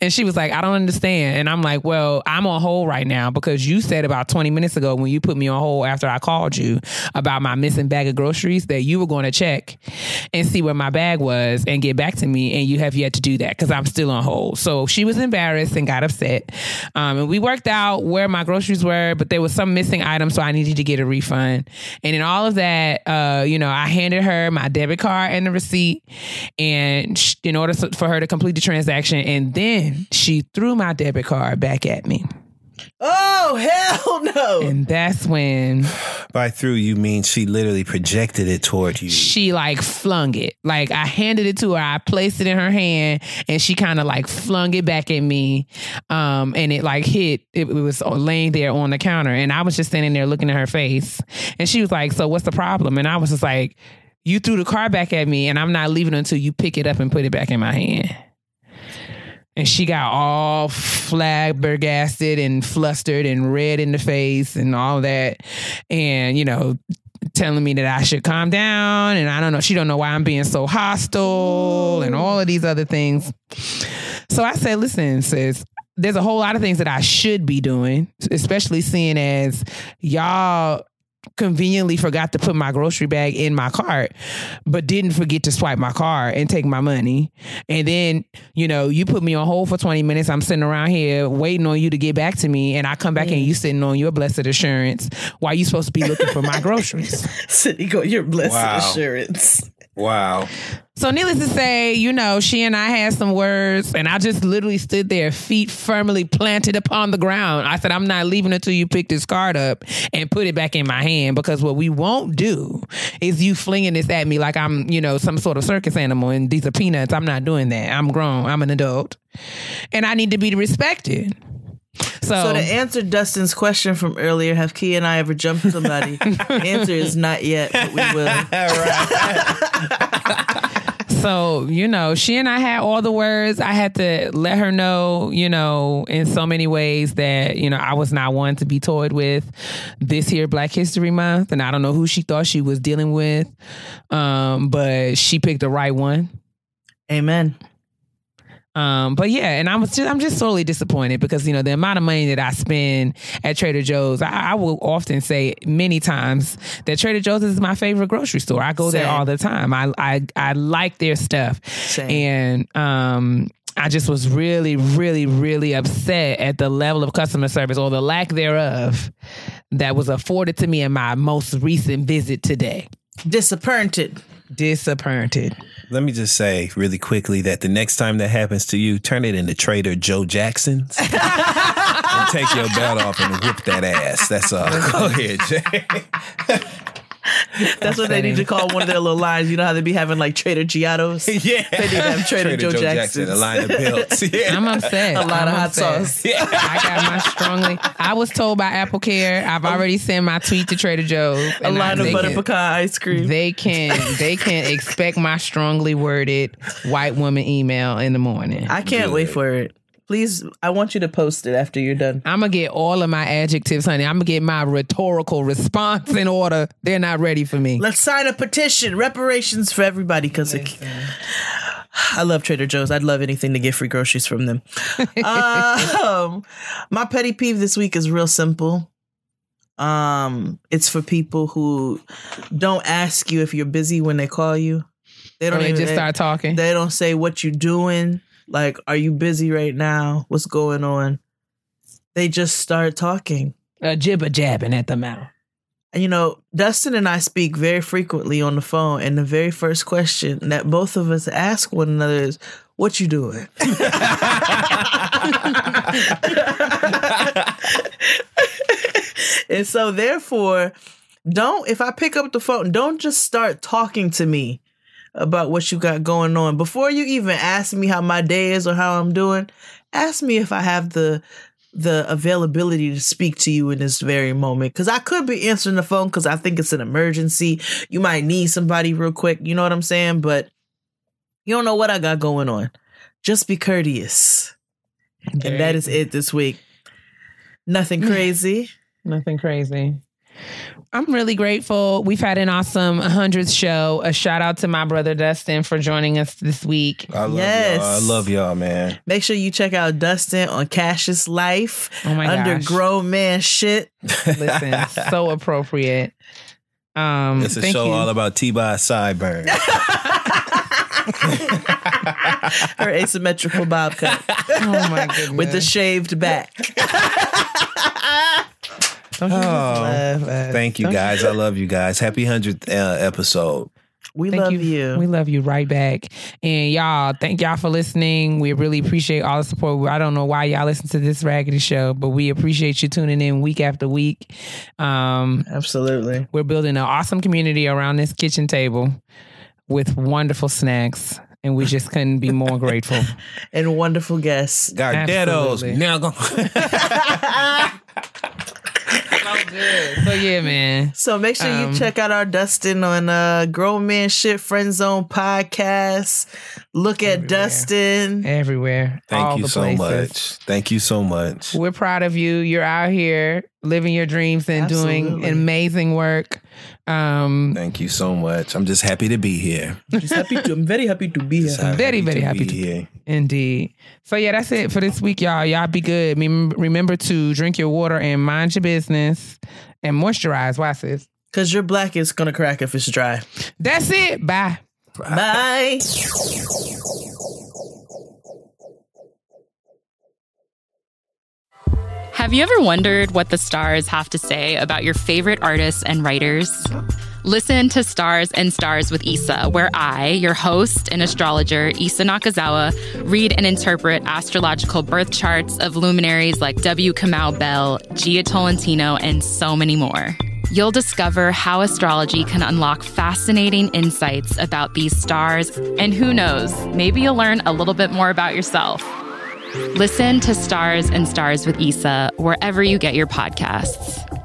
And she was like, I don't understand. And I'm like, well, I'm on hold right now because you said about 20 minutes ago when you put me on hold after I called you about my missing bag of groceries that you were going to check and see where my bag was and get back to me. And you have yet to do that because I'm still on hold. So she was embarrassed and got upset. Um, and we worked out where my groceries were, but there was some missing items. So I needed to get a refund. And in all of that, uh, you know, I handed her my debit card and the receipt and in order for her to complete the transaction. And then she threw my debit card back at me. Oh, hell no. And that's when by through you mean she literally projected it toward you. she like flung it. Like I handed it to her, I placed it in her hand, and she kind of like flung it back at me. Um, and it like hit. It, it was laying there on the counter, and I was just standing there looking at her face. And she was like, "So what's the problem?" And I was just like, "You threw the car back at me, and I'm not leaving until you pick it up and put it back in my hand." And she got all flabbergasted and flustered and red in the face and all that. And, you know, telling me that I should calm down and I don't know, she don't know why I'm being so hostile and all of these other things. So I said, listen, sis, there's a whole lot of things that I should be doing, especially seeing as y'all conveniently forgot to put my grocery bag in my cart, but didn't forget to swipe my card and take my money. And then, you know, you put me on hold for 20 minutes. I'm sitting around here waiting on you to get back to me. And I come back and you sitting on your blessed assurance while you supposed to be looking for my groceries. [laughs] City go your blessed Wow. assurance. Wow. So needless to say, you know, she and I had some words and I just literally stood there, feet firmly planted upon the ground. I said, I'm not leaving until you pick this card up and put it back in my hand because what we won't do is you flinging this at me like I'm, you know, some sort of circus animal and these are peanuts. I'm not doing that. I'm grown. I'm an adult. And I need to be respected. So, So to answer Dustin's question from earlier, have Key and I ever jumped somebody? the [laughs] answer is not yet, but we will. [laughs] [laughs] So, you know, she and I had all the words. I had to let her know, you know, in so many ways that, you know, I was not one to be toyed with this here Black History Month. And I don't know who she thought she was dealing with. Um, but she picked the right one. Amen. Um, but yeah, and I was just I'm just sorely disappointed because you know the amount of money that I spend at Trader Joe's. I, I will often say many times that Trader Joe's is my favorite grocery store. I go there all the time. I I I like their stuff, Same. and um. I just was really, really, really upset at the level of customer service or the lack thereof that was afforded to me in my most recent visit today. Disappointed. Disappointed. Let me just say really quickly that the next time that happens to you, turn it into Trader Joe Jackson's [laughs] and take your belt off and whoop that ass. That's all. [laughs] Go ahead, Jay. [laughs] [laughs] That's what they need to call one of their little lines. You know how they be having like Trader Giotto's? [laughs] yeah. They need to have Trader, Joe, Jackson's. a line of [laughs] belts. Yeah. I'm upset. A lot I'm of hot upset. sauce. I got my strongly. I was told by Apple Care. I've oh. already sent my tweet to Trader Joe's. A and I- of butter can- pecan ice cream. They can they can expect my strongly worded white woman email in the morning. I can't wait for it. Please, I want you to post it after you're done. I'm gonna get all of my adjectives, honey. I'm gonna get my rhetorical response in order. They're not ready for me. Let's sign a petition, reparations for everybody, because [sighs] I love Trader Joe's. I'd love anything to get free groceries from them. [laughs] um, my petty peeve this week is real simple. Um, it's for people who don't ask you if you're busy when they call you. They don't they even just start talking. They don't say what you're doing. Like, are you busy right now? What's going on? They just start talking. A jibber jabbing at the mouth. And, you know, Dustin and I speak very frequently on the phone, and the very first question that both of us ask one another is, "What you doing?" [laughs] and so, therefore, don't if I pick up the phone, don't just start talking to me about what you got going on before you even ask me how my day is or how I'm doing. Ask me if I have the the availability to speak to you in this very moment because I could be answering the phone because I think it's an emergency. You might need somebody real quick. You know what I'm saying? But you don't know what I got going on. Just be courteous. and that is it this week. Nothing crazy. Nothing crazy. I'm really grateful. We've had an awesome 100th show. A shout out to my brother Dustin for joining us this week. I love Yes. y'all. I love y'all, man. Make sure you check out Dustin on Cassius Life Oh my under gosh. grown man shit. Listen, [laughs] so appropriate. Um, It's a thank show you. all about T-Boz sideburn. [laughs] [laughs] Her asymmetrical bob cut oh my goodness. with the shaved back. Don't you just love us? Thank you Don't guys. I love you guys. Happy 100th uh, episode. We Thank love you. you. We love you right back. And y'all, thank y'all for listening. We really appreciate all the support. I don't know why y'all listen to this raggedy show, but we appreciate you tuning in week after week. Um, Absolutely. we're building an awesome community around this kitchen table with wonderful snacks. And we just couldn't be more grateful. [laughs] And wonderful guests. Garderos. Absolutely. Now go. [laughs] [laughs] good. So yeah, man. So make sure Um, you check out our Dustin on uh Grown Man Shit Friend Zone podcast. Look at Everywhere. Dustin. Everywhere. Thank all you the so places. much. Thank you so much. We're proud of you. You're out here living your dreams and doing amazing work. Um, Thank you so much. I'm just happy to be here. Just happy to, I'm very happy to be here. I'm Very, very happy to be to- here. Indeed. So yeah, that's it for this week, y'all. Y'all be good. Mem- Remember to drink your water and mind your business and moisturize. Why, sis? Cause your black is gonna crack if it's dry. That's it. Bye. Bye. Have you ever wondered what the stars have to say about your favorite artists and writers? Listen to Stars and Stars with Issa, where I, your host and astrologer, Issa Nakazawa, read and interpret astrological birth charts of luminaries like W. Kamau Bell, Jia Tolentino, and so many more. You'll discover how astrology can unlock fascinating insights about these stars, and who knows, maybe you'll learn a little bit more about yourself. Listen to Stars and Stars with Issa wherever you get your podcasts.